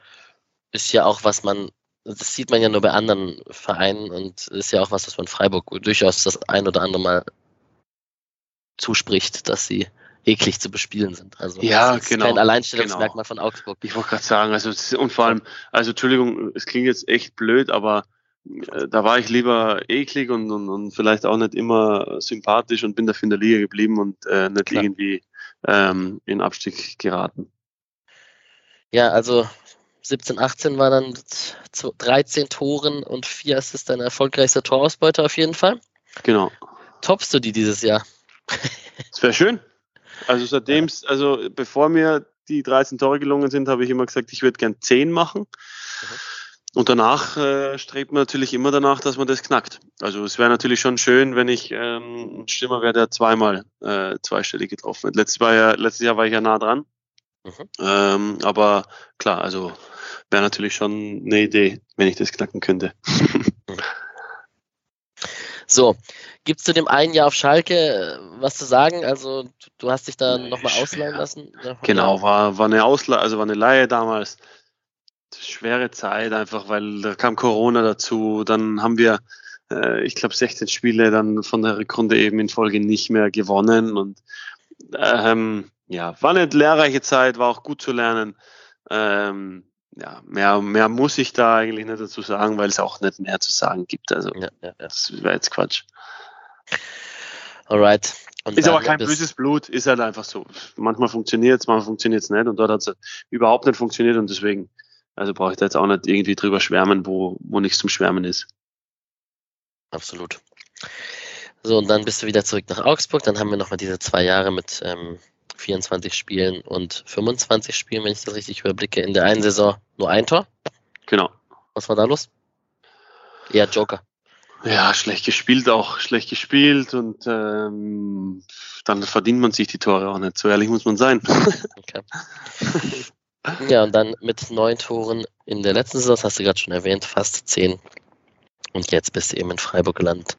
Speaker 2: Ist ja auch, was man, das sieht man ja nur bei anderen Vereinen und ist ja auch was, was man Freiburg durchaus das ein oder andere Mal zuspricht, dass sie eklig zu bespielen sind. Also
Speaker 3: ja, das ist genau,
Speaker 2: kein Alleinstellungsmerkmal genau. von Augsburg.
Speaker 3: Ich wollte gerade sagen, also und vor allem, also Entschuldigung, es klingt jetzt echt blöd, aber äh, da war ich lieber eklig und, und, und vielleicht auch nicht immer sympathisch und bin dafür in der Liga geblieben und äh, nicht Klar. irgendwie ähm, in Abstieg geraten.
Speaker 2: Ja, also 17, 18 war dann 13 Toren und 4 Assists dein erfolgreichster Torausbeuter auf jeden Fall.
Speaker 3: Genau.
Speaker 2: Toppst du die dieses Jahr?
Speaker 3: Das wäre schön. Also seitdem, also bevor mir die 13 Tore gelungen sind, habe ich immer gesagt, ich würde gern 10 machen. Mhm. Und danach äh, strebt man natürlich immer danach, dass man das knackt. Also es wäre natürlich schon schön, wenn ich ähm, ein Stürmer wäre, der zweimal äh, zweistellig getroffen hat. Letztes, ja, letztes Jahr war ich ja nah dran. Mhm. Ähm, aber klar, also wäre natürlich schon eine Idee, wenn ich das knacken könnte.
Speaker 2: So, gibt es zu dem einen Jahr auf Schalke äh, was zu sagen? Also du hast dich da nochmal ausleihen lassen?
Speaker 3: Genau, war, war eine Ausleihe, also war eine Laie damals. Schwere Zeit einfach, weil da kam Corona dazu. Dann haben wir, äh, ich glaube, 16 Spiele dann von der Rückrunde eben in Folge nicht mehr gewonnen. Und ähm, ja, war eine lehrreiche Zeit, war auch gut zu lernen. Ähm, ja, mehr, mehr muss ich da eigentlich nicht dazu sagen, weil es auch nicht mehr zu sagen gibt. Also ja, ja, ja. das wäre jetzt Quatsch.
Speaker 2: Alright.
Speaker 3: Und ist aber kein böses Blut, ist halt einfach so. Manchmal funktioniert es, manchmal funktioniert es nicht und dort hat es überhaupt nicht funktioniert und deswegen, also brauche ich da jetzt auch nicht irgendwie drüber schwärmen, wo, wo nichts zum Schwärmen ist.
Speaker 2: Absolut. So, und dann bist du wieder zurück nach Augsburg. Dann haben wir nochmal diese zwei Jahre mit ähm, 24 Spielen und 25 Spielen, wenn ich das richtig überblicke. In der einen Saison nur ein Tor.
Speaker 3: Genau.
Speaker 2: Was war da los? Eher Joker.
Speaker 3: Ja, schlecht gespielt auch, schlecht gespielt und ähm, dann verdient man sich die Tore auch nicht. So ehrlich muss man sein. Okay.
Speaker 2: ja, und dann mit neun Toren in der letzten Saison, das hast du gerade schon erwähnt, fast zehn. Und jetzt bist du eben in Freiburg gelandet.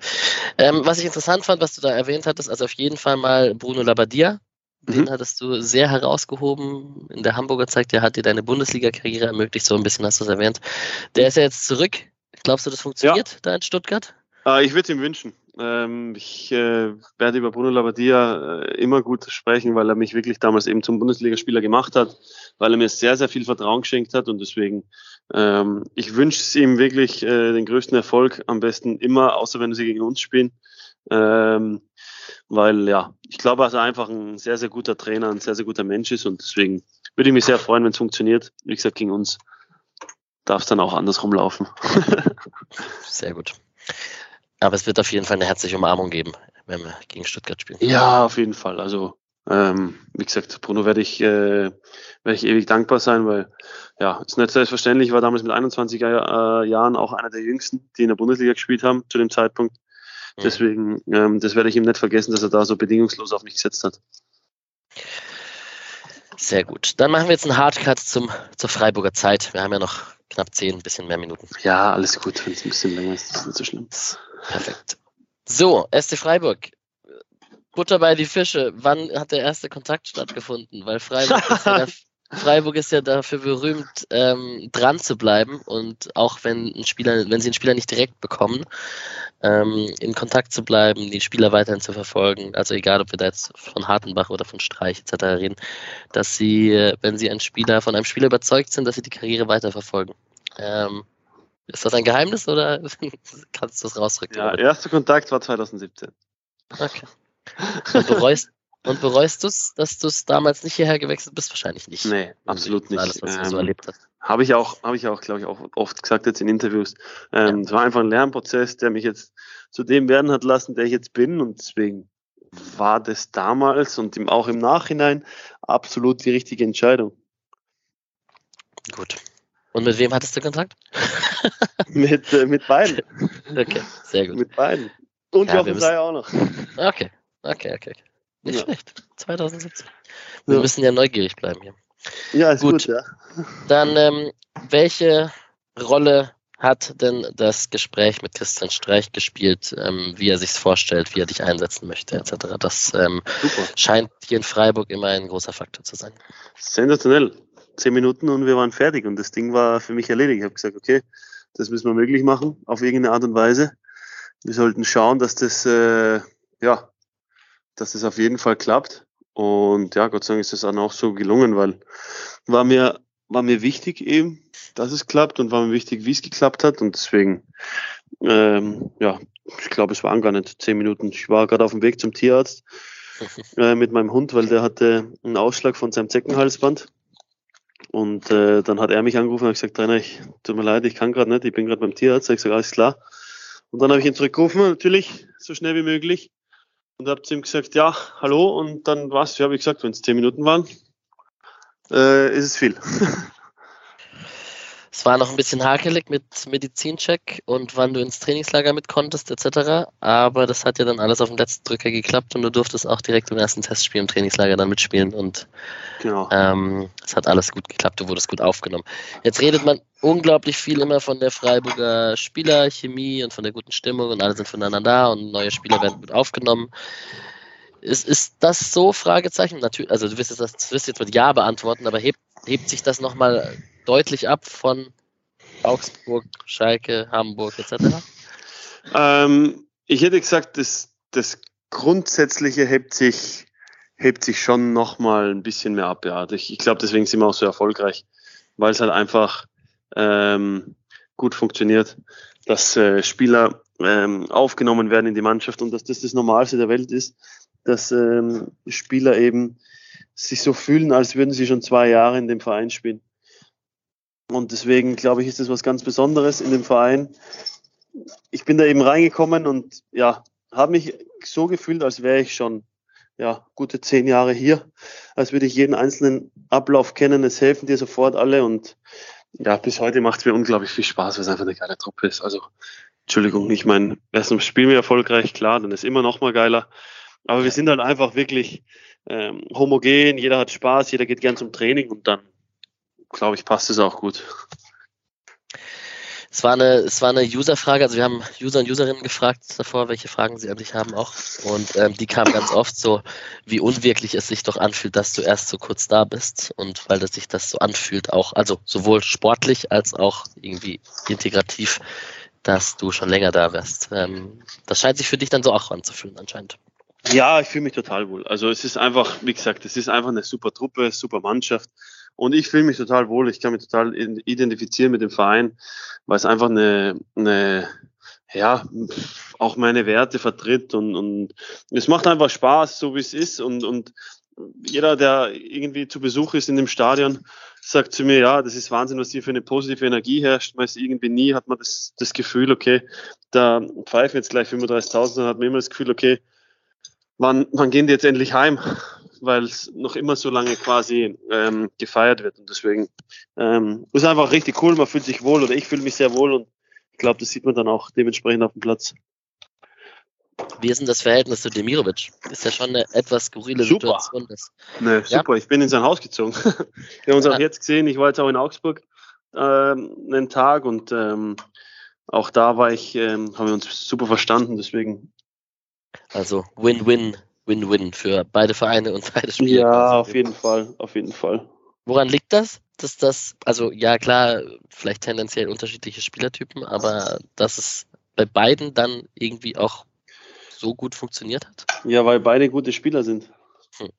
Speaker 2: Ähm, was ich interessant fand, was du da erwähnt hattest, also auf jeden Fall mal Bruno Labbadia, den mhm. hattest du sehr herausgehoben in der Hamburger Zeit. Der hat dir deine Bundesliga-Karriere ermöglicht, so ein bisschen hast du es erwähnt. Der ist ja jetzt zurück. Glaubst du, das funktioniert ja. da in Stuttgart?
Speaker 3: Äh, ich würde es ihm wünschen. Ähm, ich äh, werde über Bruno Labbadia äh, immer gut sprechen, weil er mich wirklich damals eben zum Bundesligaspieler gemacht hat, weil er mir sehr, sehr viel Vertrauen geschenkt hat und deswegen, ähm, ich wünsche es ihm wirklich äh, den größten Erfolg, am besten immer, außer wenn sie gegen uns spielen. Ähm, weil ja, ich glaube, dass er einfach ein sehr, sehr guter Trainer, ein sehr, sehr guter Mensch ist und deswegen würde ich mich sehr freuen, wenn es funktioniert. Wie gesagt, gegen uns darf es dann auch andersrum laufen.
Speaker 2: sehr gut. Aber es wird auf jeden Fall eine herzliche Umarmung geben, wenn wir gegen Stuttgart spielen.
Speaker 3: Ja, auf jeden Fall. Also, ähm, wie gesagt, Bruno werde ich, äh, werde ich ewig dankbar sein, weil ja, ist nicht selbstverständlich, ich war damals mit 21 äh, Jahren auch einer der jüngsten, die in der Bundesliga gespielt haben zu dem Zeitpunkt. Mhm. Deswegen, ähm, das werde ich ihm nicht vergessen, dass er da so bedingungslos auf mich gesetzt hat.
Speaker 2: Sehr gut. Dann machen wir jetzt einen Hardcut zum, zur Freiburger Zeit. Wir haben ja noch knapp zehn, ein bisschen mehr Minuten.
Speaker 3: Ja, alles gut. Wenn es ein bisschen länger ist, ist es nicht so schlimm.
Speaker 2: Perfekt. So, SC Freiburg. Butter bei die Fische. Wann hat der erste Kontakt stattgefunden? Weil Freiburg ist ja, Freiburg ist ja dafür berühmt, ähm, dran zu bleiben und auch wenn ein Spieler, wenn sie einen Spieler nicht direkt bekommen, ähm, in Kontakt zu bleiben, die Spieler weiterhin zu verfolgen, also egal, ob wir da jetzt von Hartenbach oder von Streich etc. reden, dass sie, äh, wenn sie ein Spieler von einem Spieler überzeugt sind, dass sie die Karriere weiterverfolgen. Ähm, ist das ein Geheimnis oder kannst du es rausrücken?
Speaker 3: Ja, erster Kontakt war 2017.
Speaker 2: Okay. Und bereust, und bereust du es, dass du es damals nicht hierher gewechselt bist? Wahrscheinlich nicht.
Speaker 3: Nee, absolut nicht.
Speaker 2: Alles, was du
Speaker 3: ähm,
Speaker 2: so erlebt hast.
Speaker 3: Habe ich auch, habe ich auch, glaube ich, auch oft gesagt jetzt in Interviews. Ähm, Es war einfach ein Lernprozess, der mich jetzt zu dem werden hat lassen, der ich jetzt bin. Und deswegen war das damals und im, auch im Nachhinein absolut die richtige Entscheidung.
Speaker 2: Gut. Und mit wem hattest du Kontakt?
Speaker 3: mit, äh, mit beiden.
Speaker 2: Okay, sehr gut.
Speaker 3: Mit beiden. Und
Speaker 2: Ja,
Speaker 3: Jochen Seyer auch noch.
Speaker 2: Okay, okay, okay. Nicht
Speaker 3: Ja.
Speaker 2: schlecht. 2017. Wir
Speaker 3: Ja.
Speaker 2: müssen ja neugierig bleiben hier.
Speaker 3: Ja, ist
Speaker 2: Gut.
Speaker 3: gut, ja.
Speaker 2: Dann, ähm, welche Rolle hat denn das Gespräch mit Christian Streich gespielt, ähm, wie er sich vorstellt, wie er dich einsetzen möchte, etc.? Das ähm, scheint hier in Freiburg immer ein großer Faktor zu sein.
Speaker 3: Sensationell. Zehn Minuten und wir waren fertig und das Ding war für mich erledigt. Ich habe gesagt, okay, das müssen wir möglich machen, auf irgendeine Art und Weise. Wir sollten schauen, dass das, äh, ja, dass das auf jeden Fall klappt. Und ja, Gott sei Dank ist das dann auch so gelungen, weil war mir, war mir wichtig eben, dass es klappt und war mir wichtig, wie es geklappt hat. Und deswegen, ähm, ja, ich glaube, es waren gar nicht zehn Minuten. Ich war gerade auf dem Weg zum Tierarzt äh, mit meinem Hund, weil der hatte einen Ausschlag von seinem Zeckenhalsband. Und äh, dann hat er mich angerufen und hat gesagt, Trainer, ich tut mir leid, ich kann gerade nicht, ich bin gerade beim Tierarzt. Ich gesagt, alles klar. Und dann habe ich ihn zurückgerufen, natürlich, so schnell wie möglich. Und habe zu ihm gesagt, ja, hallo. Und dann war's, ja, wie gesagt, wenn es zehn Minuten waren, äh, ist es viel.
Speaker 2: Es war noch ein bisschen hakelig mit Medizincheck und wann du ins Trainingslager mit konntest, etc. Aber das hat ja dann alles auf den letzten Drücker geklappt und du durftest auch direkt im ersten Testspiel im Trainingslager dann mitspielen und
Speaker 3: genau.
Speaker 2: ähm, es hat alles gut geklappt, du wurdest gut aufgenommen. Jetzt redet man unglaublich viel immer von der Freiburger Spielerchemie und von der guten Stimmung und alle sind voneinander da und neue Spieler werden gut aufgenommen. Ist, ist das so? Fragezeichen. Natürlich, also du wirst jetzt, das, wirst jetzt mit Ja beantworten, aber hebt, hebt sich das nochmal deutlich ab von Augsburg, Schalke, Hamburg etc.?
Speaker 3: Ähm, ich hätte gesagt, das, das Grundsätzliche hebt sich, hebt sich schon nochmal ein bisschen mehr ab. Ja. Ich, ich glaube, deswegen sind wir auch so erfolgreich, weil es halt einfach ähm, gut funktioniert, dass äh, Spieler ähm, aufgenommen werden in die Mannschaft und dass das das Normalste der Welt ist, dass ähm, Spieler eben sich so fühlen, als würden sie schon zwei Jahre in dem Verein spielen. Und deswegen glaube ich, ist das was ganz Besonderes in dem Verein. Ich bin da eben reingekommen und ja, habe mich so gefühlt, als wäre ich schon ja, gute zehn Jahre hier, als würde ich jeden einzelnen Ablauf kennen. Es helfen dir sofort alle und ja, bis heute macht es mir unglaublich viel Spaß, weil es einfach eine geile Truppe ist. Also, Entschuldigung, ich meine, erstens spielen wir erfolgreich, klar, dann ist immer noch mal geiler. Aber wir sind halt einfach wirklich ähm, homogen, jeder hat Spaß, jeder geht gern zum Training und dann, glaube ich, passt es auch gut.
Speaker 2: Es war eine, es war eine User-Frage, also wir haben User und Userinnen gefragt davor, welche Fragen sie an dich haben auch. Und ähm, die kam ganz oft so, wie unwirklich es sich doch anfühlt, dass du erst so kurz da bist. Und weil das sich das so anfühlt, auch, also sowohl sportlich als auch irgendwie integrativ, dass du schon länger da wärst. Ähm, das scheint sich für dich dann so auch anzufühlen, anscheinend.
Speaker 3: Ja, ich fühle mich total wohl. Also es ist einfach, wie gesagt, es ist einfach eine super Truppe, super Mannschaft. Und ich fühle mich total wohl. Ich kann mich total identifizieren mit dem Verein, weil es einfach eine, eine ja, auch meine Werte vertritt und, und es macht einfach Spaß, so wie es ist. Und, und jeder, der irgendwie zu Besuch ist in dem Stadion, sagt zu mir, ja, das ist Wahnsinn, was hier für eine positive Energie herrscht. Man ist irgendwie nie, hat man das, das Gefühl, okay, da pfeifen jetzt gleich 35.000, dann hat man immer das Gefühl, okay, wann, wann gehen die jetzt endlich heim? Weil es noch immer so lange quasi ähm, gefeiert wird. Und deswegen ähm, ist einfach richtig cool, man fühlt sich wohl oder ich fühle mich sehr wohl und ich glaube, das sieht man dann auch dementsprechend auf dem Platz.
Speaker 2: Wie ist denn das Verhältnis zu Demirovic? Ist ja schon eine etwas skurrile
Speaker 3: Super.
Speaker 2: Situation.
Speaker 3: Ne, super, ich bin in sein Haus gezogen. Wir haben uns
Speaker 2: Ja.
Speaker 3: auch jetzt gesehen, ich war jetzt auch in Augsburg ähm, einen Tag und ähm, auch da war ich, ähm, haben wir uns super verstanden, deswegen
Speaker 2: also Win-Win, Win-Win für beide Vereine und beide Spieler.
Speaker 3: Ja,
Speaker 2: quasi.
Speaker 3: auf jeden Fall, auf jeden Fall.
Speaker 2: Woran liegt das? Dass das, also ja klar, vielleicht tendenziell unterschiedliche Spielertypen, aber dass es bei beiden dann irgendwie auch so gut funktioniert hat?
Speaker 3: Ja, weil beide gute Spieler sind. Hm.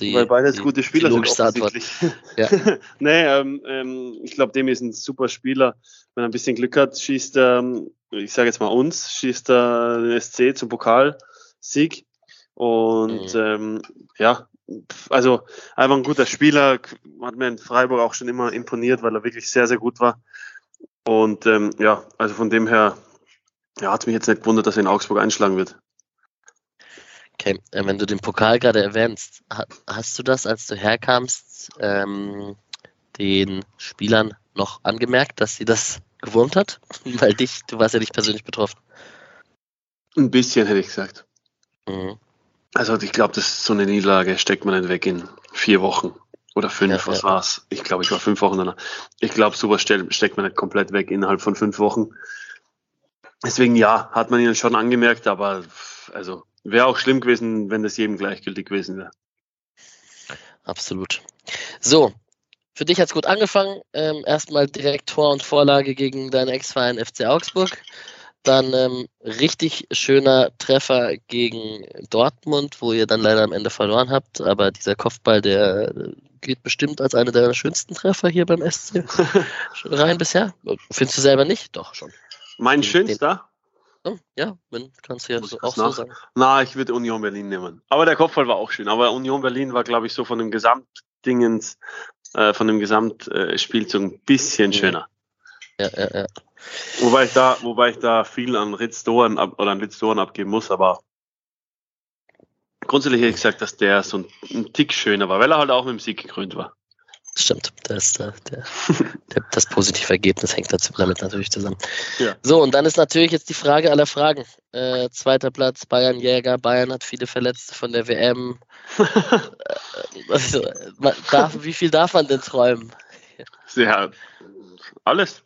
Speaker 3: Die, weil beide gute Spieler sind offensichtlich. Ja. nee, ähm, ähm, ich glaube, dem ist ein super Spieler. Wenn er ein bisschen Glück hat, schießt er, ich sage jetzt mal uns, schießt er den SC zum Pokalsieg. Und mhm. ähm, ja, also einfach ein guter Spieler, hat mir in Freiburg auch schon immer imponiert, weil er wirklich sehr, sehr gut war. Und ähm, ja, also von dem her ja, hat mich jetzt nicht gewundert, dass er in Augsburg einschlagen wird.
Speaker 2: Okay, äh, wenn du den Pokal gerade erwähnst, hast du das, als du herkamst, ähm, den Spielern noch angemerkt, dass sie das gewurmt hat? Weil dich, du warst ja nicht persönlich betroffen.
Speaker 3: Ein bisschen, hätte ich gesagt. Mhm. Also ich glaube, das so eine Niederlage steckt man nicht weg in vier Wochen oder fünf, ja, was ja. war's? Ich glaube, ich war fünf Wochen danach. Ich glaube, sowas steckt man nicht komplett weg innerhalb von fünf Wochen. Deswegen ja, hat man ihnen schon angemerkt, aber also wäre auch schlimm gewesen, wenn das jedem gleichgültig gewesen wäre.
Speaker 2: Absolut. So, für dich hat es gut angefangen. Ähm, erstmal direkt Tor und Vorlage gegen deinen Ex-Verein FC Augsburg. Dann ähm, richtig schöner Treffer gegen Dortmund, wo ihr dann leider am Ende verloren habt. Aber dieser Kopfball, der geht bestimmt als einer der schönsten Treffer hier beim SC rein bisher. Findest du selber nicht? Doch, schon.
Speaker 3: Mein den, schönster?
Speaker 2: Oh, ja, wenn, kannst du ja so, auch nach? so sagen.
Speaker 3: Na, ich würde Union Berlin nehmen. Aber der Kopfball war auch schön. Aber Union Berlin war, glaube ich, so von dem Gesamtdingens, äh, von dem Gesamtspielzug ein bisschen schöner.
Speaker 2: Ja, ja, ja.
Speaker 3: Wobei ich da, wobei ich da viel an Ritz Doren ab, oder an Ritz Doren abgeben muss, aber grundsätzlich hätte ich gesagt, dass der so ein, ein Tick schöner war, weil er halt auch mit dem Sieg gekrönt war.
Speaker 2: Stimmt, das, der, der, der, das positive Ergebnis hängt dazu, damit natürlich zusammen. Ja. So, und dann ist natürlich jetzt die Frage aller Fragen. Äh, zweiter Platz, Bayern Jäger. Bayern hat viele Verletzte von der WM. Äh, also, darf, wie viel darf man denn träumen?
Speaker 3: Sehr, alles.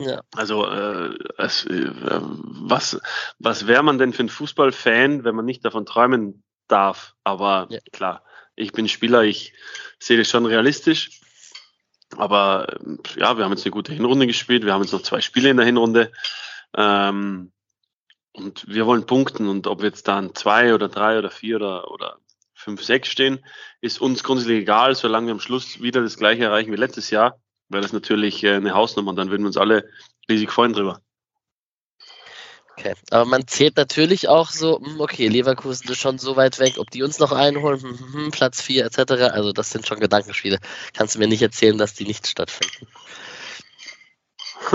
Speaker 3: Ja. Also äh, es, äh, was, was wäre man denn für ein Fußballfan, wenn man nicht davon träumen darf? Aber ja. klar, ich bin Spieler, ich sehe das schon realistisch. Aber äh, ja, wir haben jetzt eine gute Hinrunde gespielt, wir haben jetzt noch zwei Spiele in der Hinrunde. Ähm, und wir wollen punkten und ob wir jetzt dann zwei oder drei oder vier oder, oder fünf, sechs stehen, ist uns grundsätzlich egal, solange wir am Schluss wieder das gleiche erreichen wie letztes Jahr wäre das natürlich äh, eine Hausnummer und dann würden wir uns alle riesig freuen drüber.
Speaker 2: Okay, aber man zählt natürlich auch so, hm, okay, Leverkusen ist schon so weit weg, ob die uns noch einholen, hm, hm, Platz 4 etc. Also das sind schon Gedankenspiele. Kannst du mir nicht erzählen, dass die nicht stattfinden?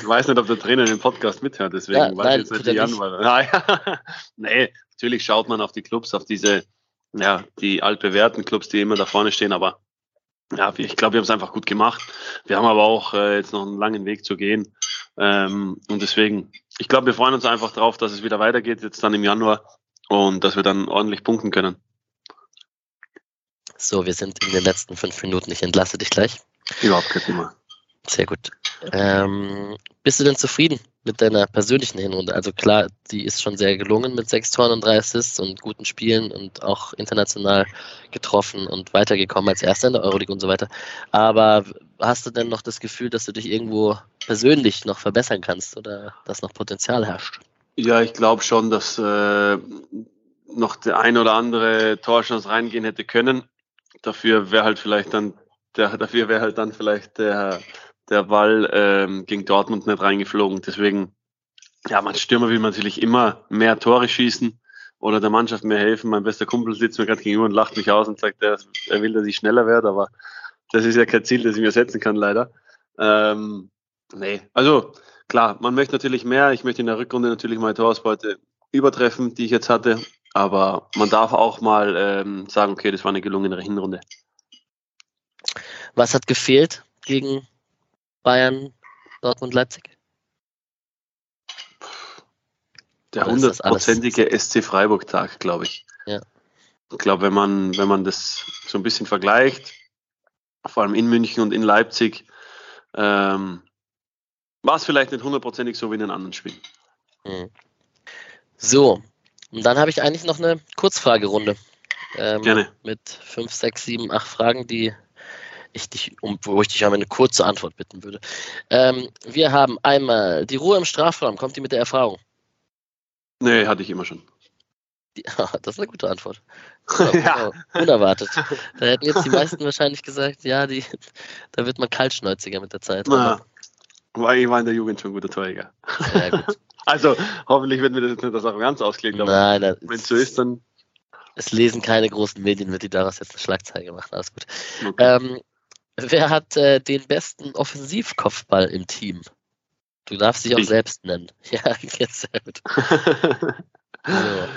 Speaker 3: ich weiß nicht, ob der Trainer den Podcast mithört, deswegen ja, weiß ich jetzt nicht die Antwort. nee, natürlich schaut man auf die Clubs, auf diese, ja, die altbewährten Clubs, die immer da vorne stehen, aber ja, ich glaube, wir haben es einfach gut gemacht. Wir haben aber auch äh, jetzt noch einen langen Weg zu gehen. Ähm, und deswegen, ich glaube, wir freuen uns einfach drauf, dass es wieder weitergeht, jetzt dann im Januar und dass wir dann ordentlich punkten können.
Speaker 2: So, wir sind in den letzten fünf Minuten. Ich entlasse dich gleich.
Speaker 3: Überhaupt kein Thema.
Speaker 2: Sehr gut. Ähm, bist du denn zufrieden mit deiner persönlichen Hinrunde? Also klar, die ist schon sehr gelungen mit sechs Toren und drei Assists und guten Spielen und auch international getroffen und weitergekommen als Erster in der Euroleague und so weiter. Aber hast du denn noch das Gefühl, dass du dich irgendwo persönlich noch verbessern kannst oder dass noch Potenzial herrscht?
Speaker 3: Ja, ich glaube schon, dass äh, noch der ein oder andere Torchance reingehen hätte können. Dafür wäre halt vielleicht dann der, dafür wäre halt dann vielleicht der der Ball ähm, gegen Dortmund nicht reingeflogen. Deswegen, ja, man Stürmer will man natürlich immer mehr Tore schießen oder der Mannschaft mehr helfen. Mein bester Kumpel sitzt mir gerade gegenüber und lacht mich aus und sagt, er will, dass ich schneller werde, aber das ist ja kein Ziel, das ich mir setzen kann, leider. Ähm, nee, also klar, man möchte natürlich mehr. Ich möchte in der Rückrunde natürlich meine Torausbeute übertreffen, die ich jetzt hatte. Aber man darf auch mal ähm, sagen, okay, das war eine gelungene Hinrunde.
Speaker 2: Was hat gefehlt gegen Bayern, Dortmund, Leipzig?
Speaker 3: Der hundertprozentige SC Freiburg-Tag, glaube ich.
Speaker 2: Ja.
Speaker 3: Ich glaube, wenn man, wenn man das so ein bisschen vergleicht, vor allem in München und in Leipzig, ähm, war es vielleicht nicht hundertprozentig so wie in den anderen Spielen.
Speaker 2: Mhm. So, und dann habe ich eigentlich noch eine Kurzfragerunde.
Speaker 3: Ähm, Gerne.
Speaker 2: Mit fünf, sechs, sieben, acht Fragen, die ich dich, um, wo ich dich um eine kurze Antwort bitten würde. Ähm, wir haben einmal die Ruhe im Strafraum. Kommt die mit der Erfahrung?
Speaker 3: Nee, hatte ich immer schon.
Speaker 2: Die, das ist eine gute Antwort. ja. Unerwartet. Da hätten jetzt die meisten wahrscheinlich gesagt, ja, die, da wird man kaltschnäuziger mit der Zeit.
Speaker 3: Na, weil ich war in der Jugend schon guter Torjäger. Ja, gut. Also, hoffentlich wird mir das jetzt nicht das Arroganz ausklicken, aber Nein, wenn es so ist, dann.
Speaker 2: Es lesen keine großen Medien, wird die daraus jetzt eine Schlagzeile machen. Alles gut. Okay. Ähm, wer hat äh, den besten Offensivkopfball im Team? Du darfst dich auch ich. selbst nennen. Ja, jetzt sehr gut. so.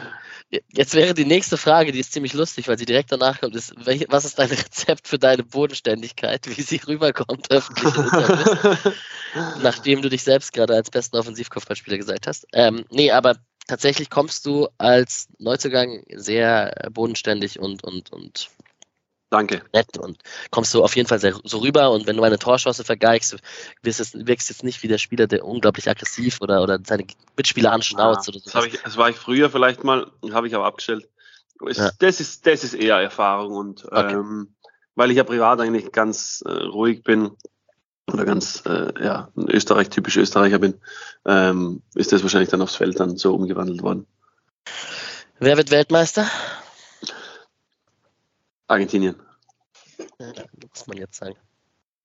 Speaker 2: Jetzt wäre die nächste Frage, die ist ziemlich lustig, weil sie direkt danach kommt, ist, was ist dein Rezept für deine Bodenständigkeit, wie sie rüberkommt öffentlich nachdem du dich selbst gerade als besten Offensivkopfballspieler gesagt hast. Ähm, nee, aber tatsächlich kommst du als Neuzugang sehr bodenständig und, und, und
Speaker 3: Danke.
Speaker 2: nett und kommst du auf jeden Fall sehr, so rüber und wenn du eine Torchance vergeigst, wirst es, wirkst jetzt nicht wie der Spieler, der unglaublich aggressiv oder, oder seine Mitspieler anschnauzt
Speaker 3: ja, oder so. Das, ich, das war ich früher vielleicht mal, habe ich aber abgestellt. Es, ja. das, ist, das ist eher Erfahrung und okay. ähm, weil ich ja privat eigentlich ganz äh, ruhig bin oder ganz äh, ja, ein Österreich, typisch Österreicher bin, ähm, ist das wahrscheinlich dann aufs Feld dann so umgewandelt worden.
Speaker 2: Wer wird Weltmeister?
Speaker 3: Argentinien.
Speaker 2: Ja, muss man jetzt sagen.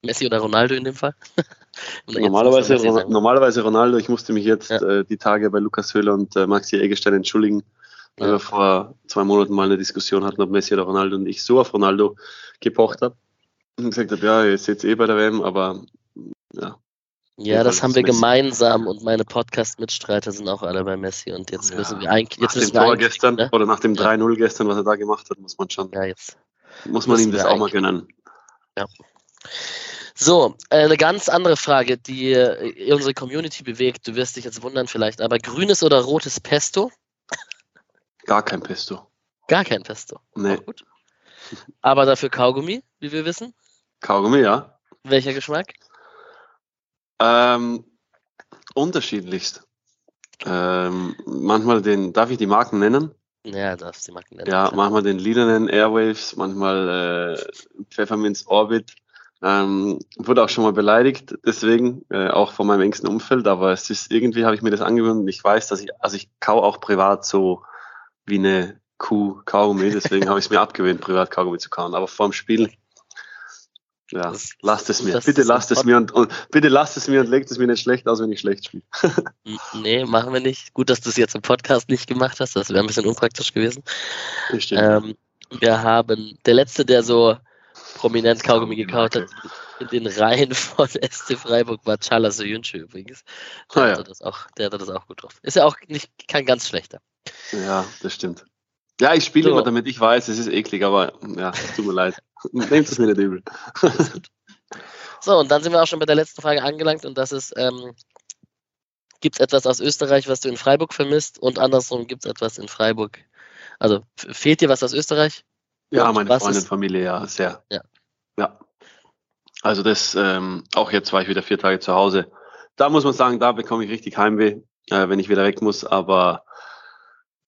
Speaker 2: Messi oder Ronaldo in dem Fall?
Speaker 3: normalerweise, normalerweise Ronaldo. Ich musste mich jetzt ja. äh, die Tage bei Lukas Höhler und äh, Maxi Eggestein entschuldigen, weil ja. wir vor zwei Monaten mal eine Diskussion hatten, ob Messi oder Ronaldo und ich so auf Ronaldo gepocht habe. Und gesagt habe, ja, ihr seht eh bei der WM, aber ja,
Speaker 2: ja, das haben wir Messi. gemeinsam und meine Podcast-Mitstreiter sind auch alle bei Messi und jetzt ja, müssen wir eigentlich. Jetzt
Speaker 3: nach dem Tor gestern ne? oder nach dem 3-0 gestern, was er da gemacht hat, muss man schon. Ja, jetzt. Muss man ihm das auch mal gönnen.
Speaker 2: Ja. So, äh, eine ganz andere Frage, die äh, unsere Community bewegt. Du wirst dich jetzt wundern vielleicht, aber grünes oder rotes Pesto?
Speaker 3: Gar kein Pesto.
Speaker 2: Gar kein Pesto.
Speaker 3: Nee. Auch gut.
Speaker 2: Aber dafür Kaugummi, wie wir wissen.
Speaker 3: Kaugummi, ja.
Speaker 2: Welcher Geschmack?
Speaker 3: Ähm, unterschiedlichst. Ähm, manchmal den, darf ich die Marken nennen?
Speaker 2: Ja, darfst die Marken nennen.
Speaker 3: Ja, manchmal den lilanen Airwaves, manchmal äh, Pfefferminz Orbit. Ähm, wurde auch schon mal beleidigt, deswegen, äh, auch von meinem engsten Umfeld, aber es ist irgendwie habe ich mir das angewöhnt und ich weiß, dass ich, also ich kau auch privat so wie eine Kuh Kaugummi, deswegen habe ich es mir abgewöhnt, privat Kaugummi zu kauen. Aber vorm Spiel ja, das, lasst es mir. Bitte lasst es mir und, und, bitte lasst es mir und legt es mir nicht schlecht aus, wenn ich schlecht spiele.
Speaker 2: nee, machen wir nicht. Gut, dass du es jetzt im Podcast nicht gemacht hast. Das wäre ein bisschen unpraktisch gewesen. Ähm, wir haben der letzte, der so prominent Kaugummi gekaut hat, in den Reihen von SC Freiburg war Charles Soyuncu übrigens. Der, ah, ja. hatte das auch, der hatte das auch gut drauf. Ist ja auch nicht kein ganz schlechter.
Speaker 3: Ja, das stimmt. Ja, ich spiele so. immer damit. Ich weiß, es ist eklig, aber ja, tut mir leid. Nehmt es mir nicht übel.
Speaker 2: so, und dann sind wir auch schon bei der letzten Frage angelangt und das ist, ähm, gibt es etwas aus Österreich, was du in Freiburg vermisst und andersrum gibt es etwas in Freiburg? Also fehlt dir was aus Österreich?
Speaker 3: Ja, und meine Freundin, Familie, ja, sehr. Ja. ja. Also das, ähm, auch jetzt war ich wieder vier Tage zu Hause. Da muss man sagen, da bekomme ich richtig Heimweh, äh, wenn ich wieder weg muss, aber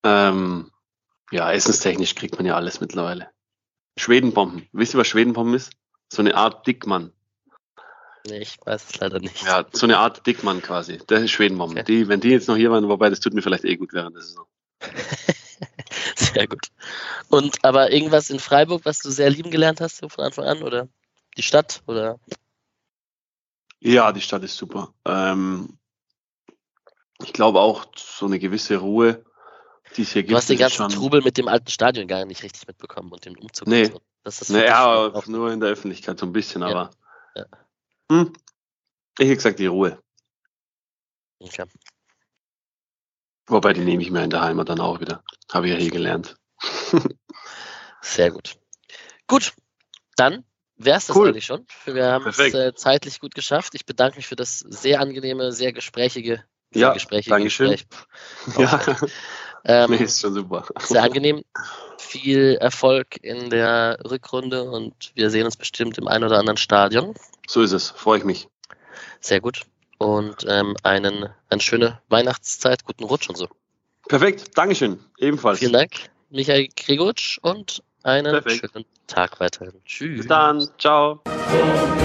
Speaker 3: ähm, ja, essenstechnisch kriegt man ja alles mittlerweile. Schwedenbomben. Wisst ihr, was Schwedenbomben ist? So eine Art Dickmann.
Speaker 2: Nee, ich weiß es leider nicht.
Speaker 3: Ja, so eine Art Dickmann quasi. Das ist Schwedenbomben. Okay. Die, wenn die jetzt noch hier waren, wobei das tut mir vielleicht eh gut während der Saison.
Speaker 2: sehr gut. Und aber irgendwas in Freiburg, was du sehr lieben gelernt hast von Anfang an, oder die Stadt, oder?
Speaker 3: Ja, die Stadt ist super. Ähm, ich glaube auch so eine gewisse Ruhe
Speaker 2: die es hier gibt. Du hast den ganzen. Trubel mit dem alten Stadion gar nicht richtig mitbekommen und dem Umzug.
Speaker 3: Nee,
Speaker 2: so.
Speaker 3: das ist naja, nur in der Öffentlichkeit so ein bisschen, ja. aber ja. Hm, ich hätte gesagt die Ruhe. Okay. Wobei, die nehme ich mir in der Heimat dann auch wieder. Habe ich ja hier gelernt.
Speaker 2: Sehr gut. Gut, dann wäre es das cool. eigentlich schon. Wir haben es äh, zeitlich gut geschafft. Ich bedanke mich für das sehr angenehme, sehr gesprächige,
Speaker 3: sehr ja, gesprächige Gespräch. Ja.
Speaker 2: Ähm, nee, ist schon super. Sehr angenehm. Viel Erfolg in der Rückrunde und wir sehen uns bestimmt im einen oder anderen Stadion.
Speaker 3: So ist es, freue ich mich.
Speaker 2: Sehr gut. Und ähm, einen, eine schöne Weihnachtszeit, guten Rutsch und so.
Speaker 3: Perfekt, Dankeschön, ebenfalls.
Speaker 2: Vielen Dank, Michael Gregoritsch und einen
Speaker 3: Perfekt.
Speaker 2: schönen Tag weiterhin. Tschüss.
Speaker 3: Bis dann. Ciao.
Speaker 1: Drum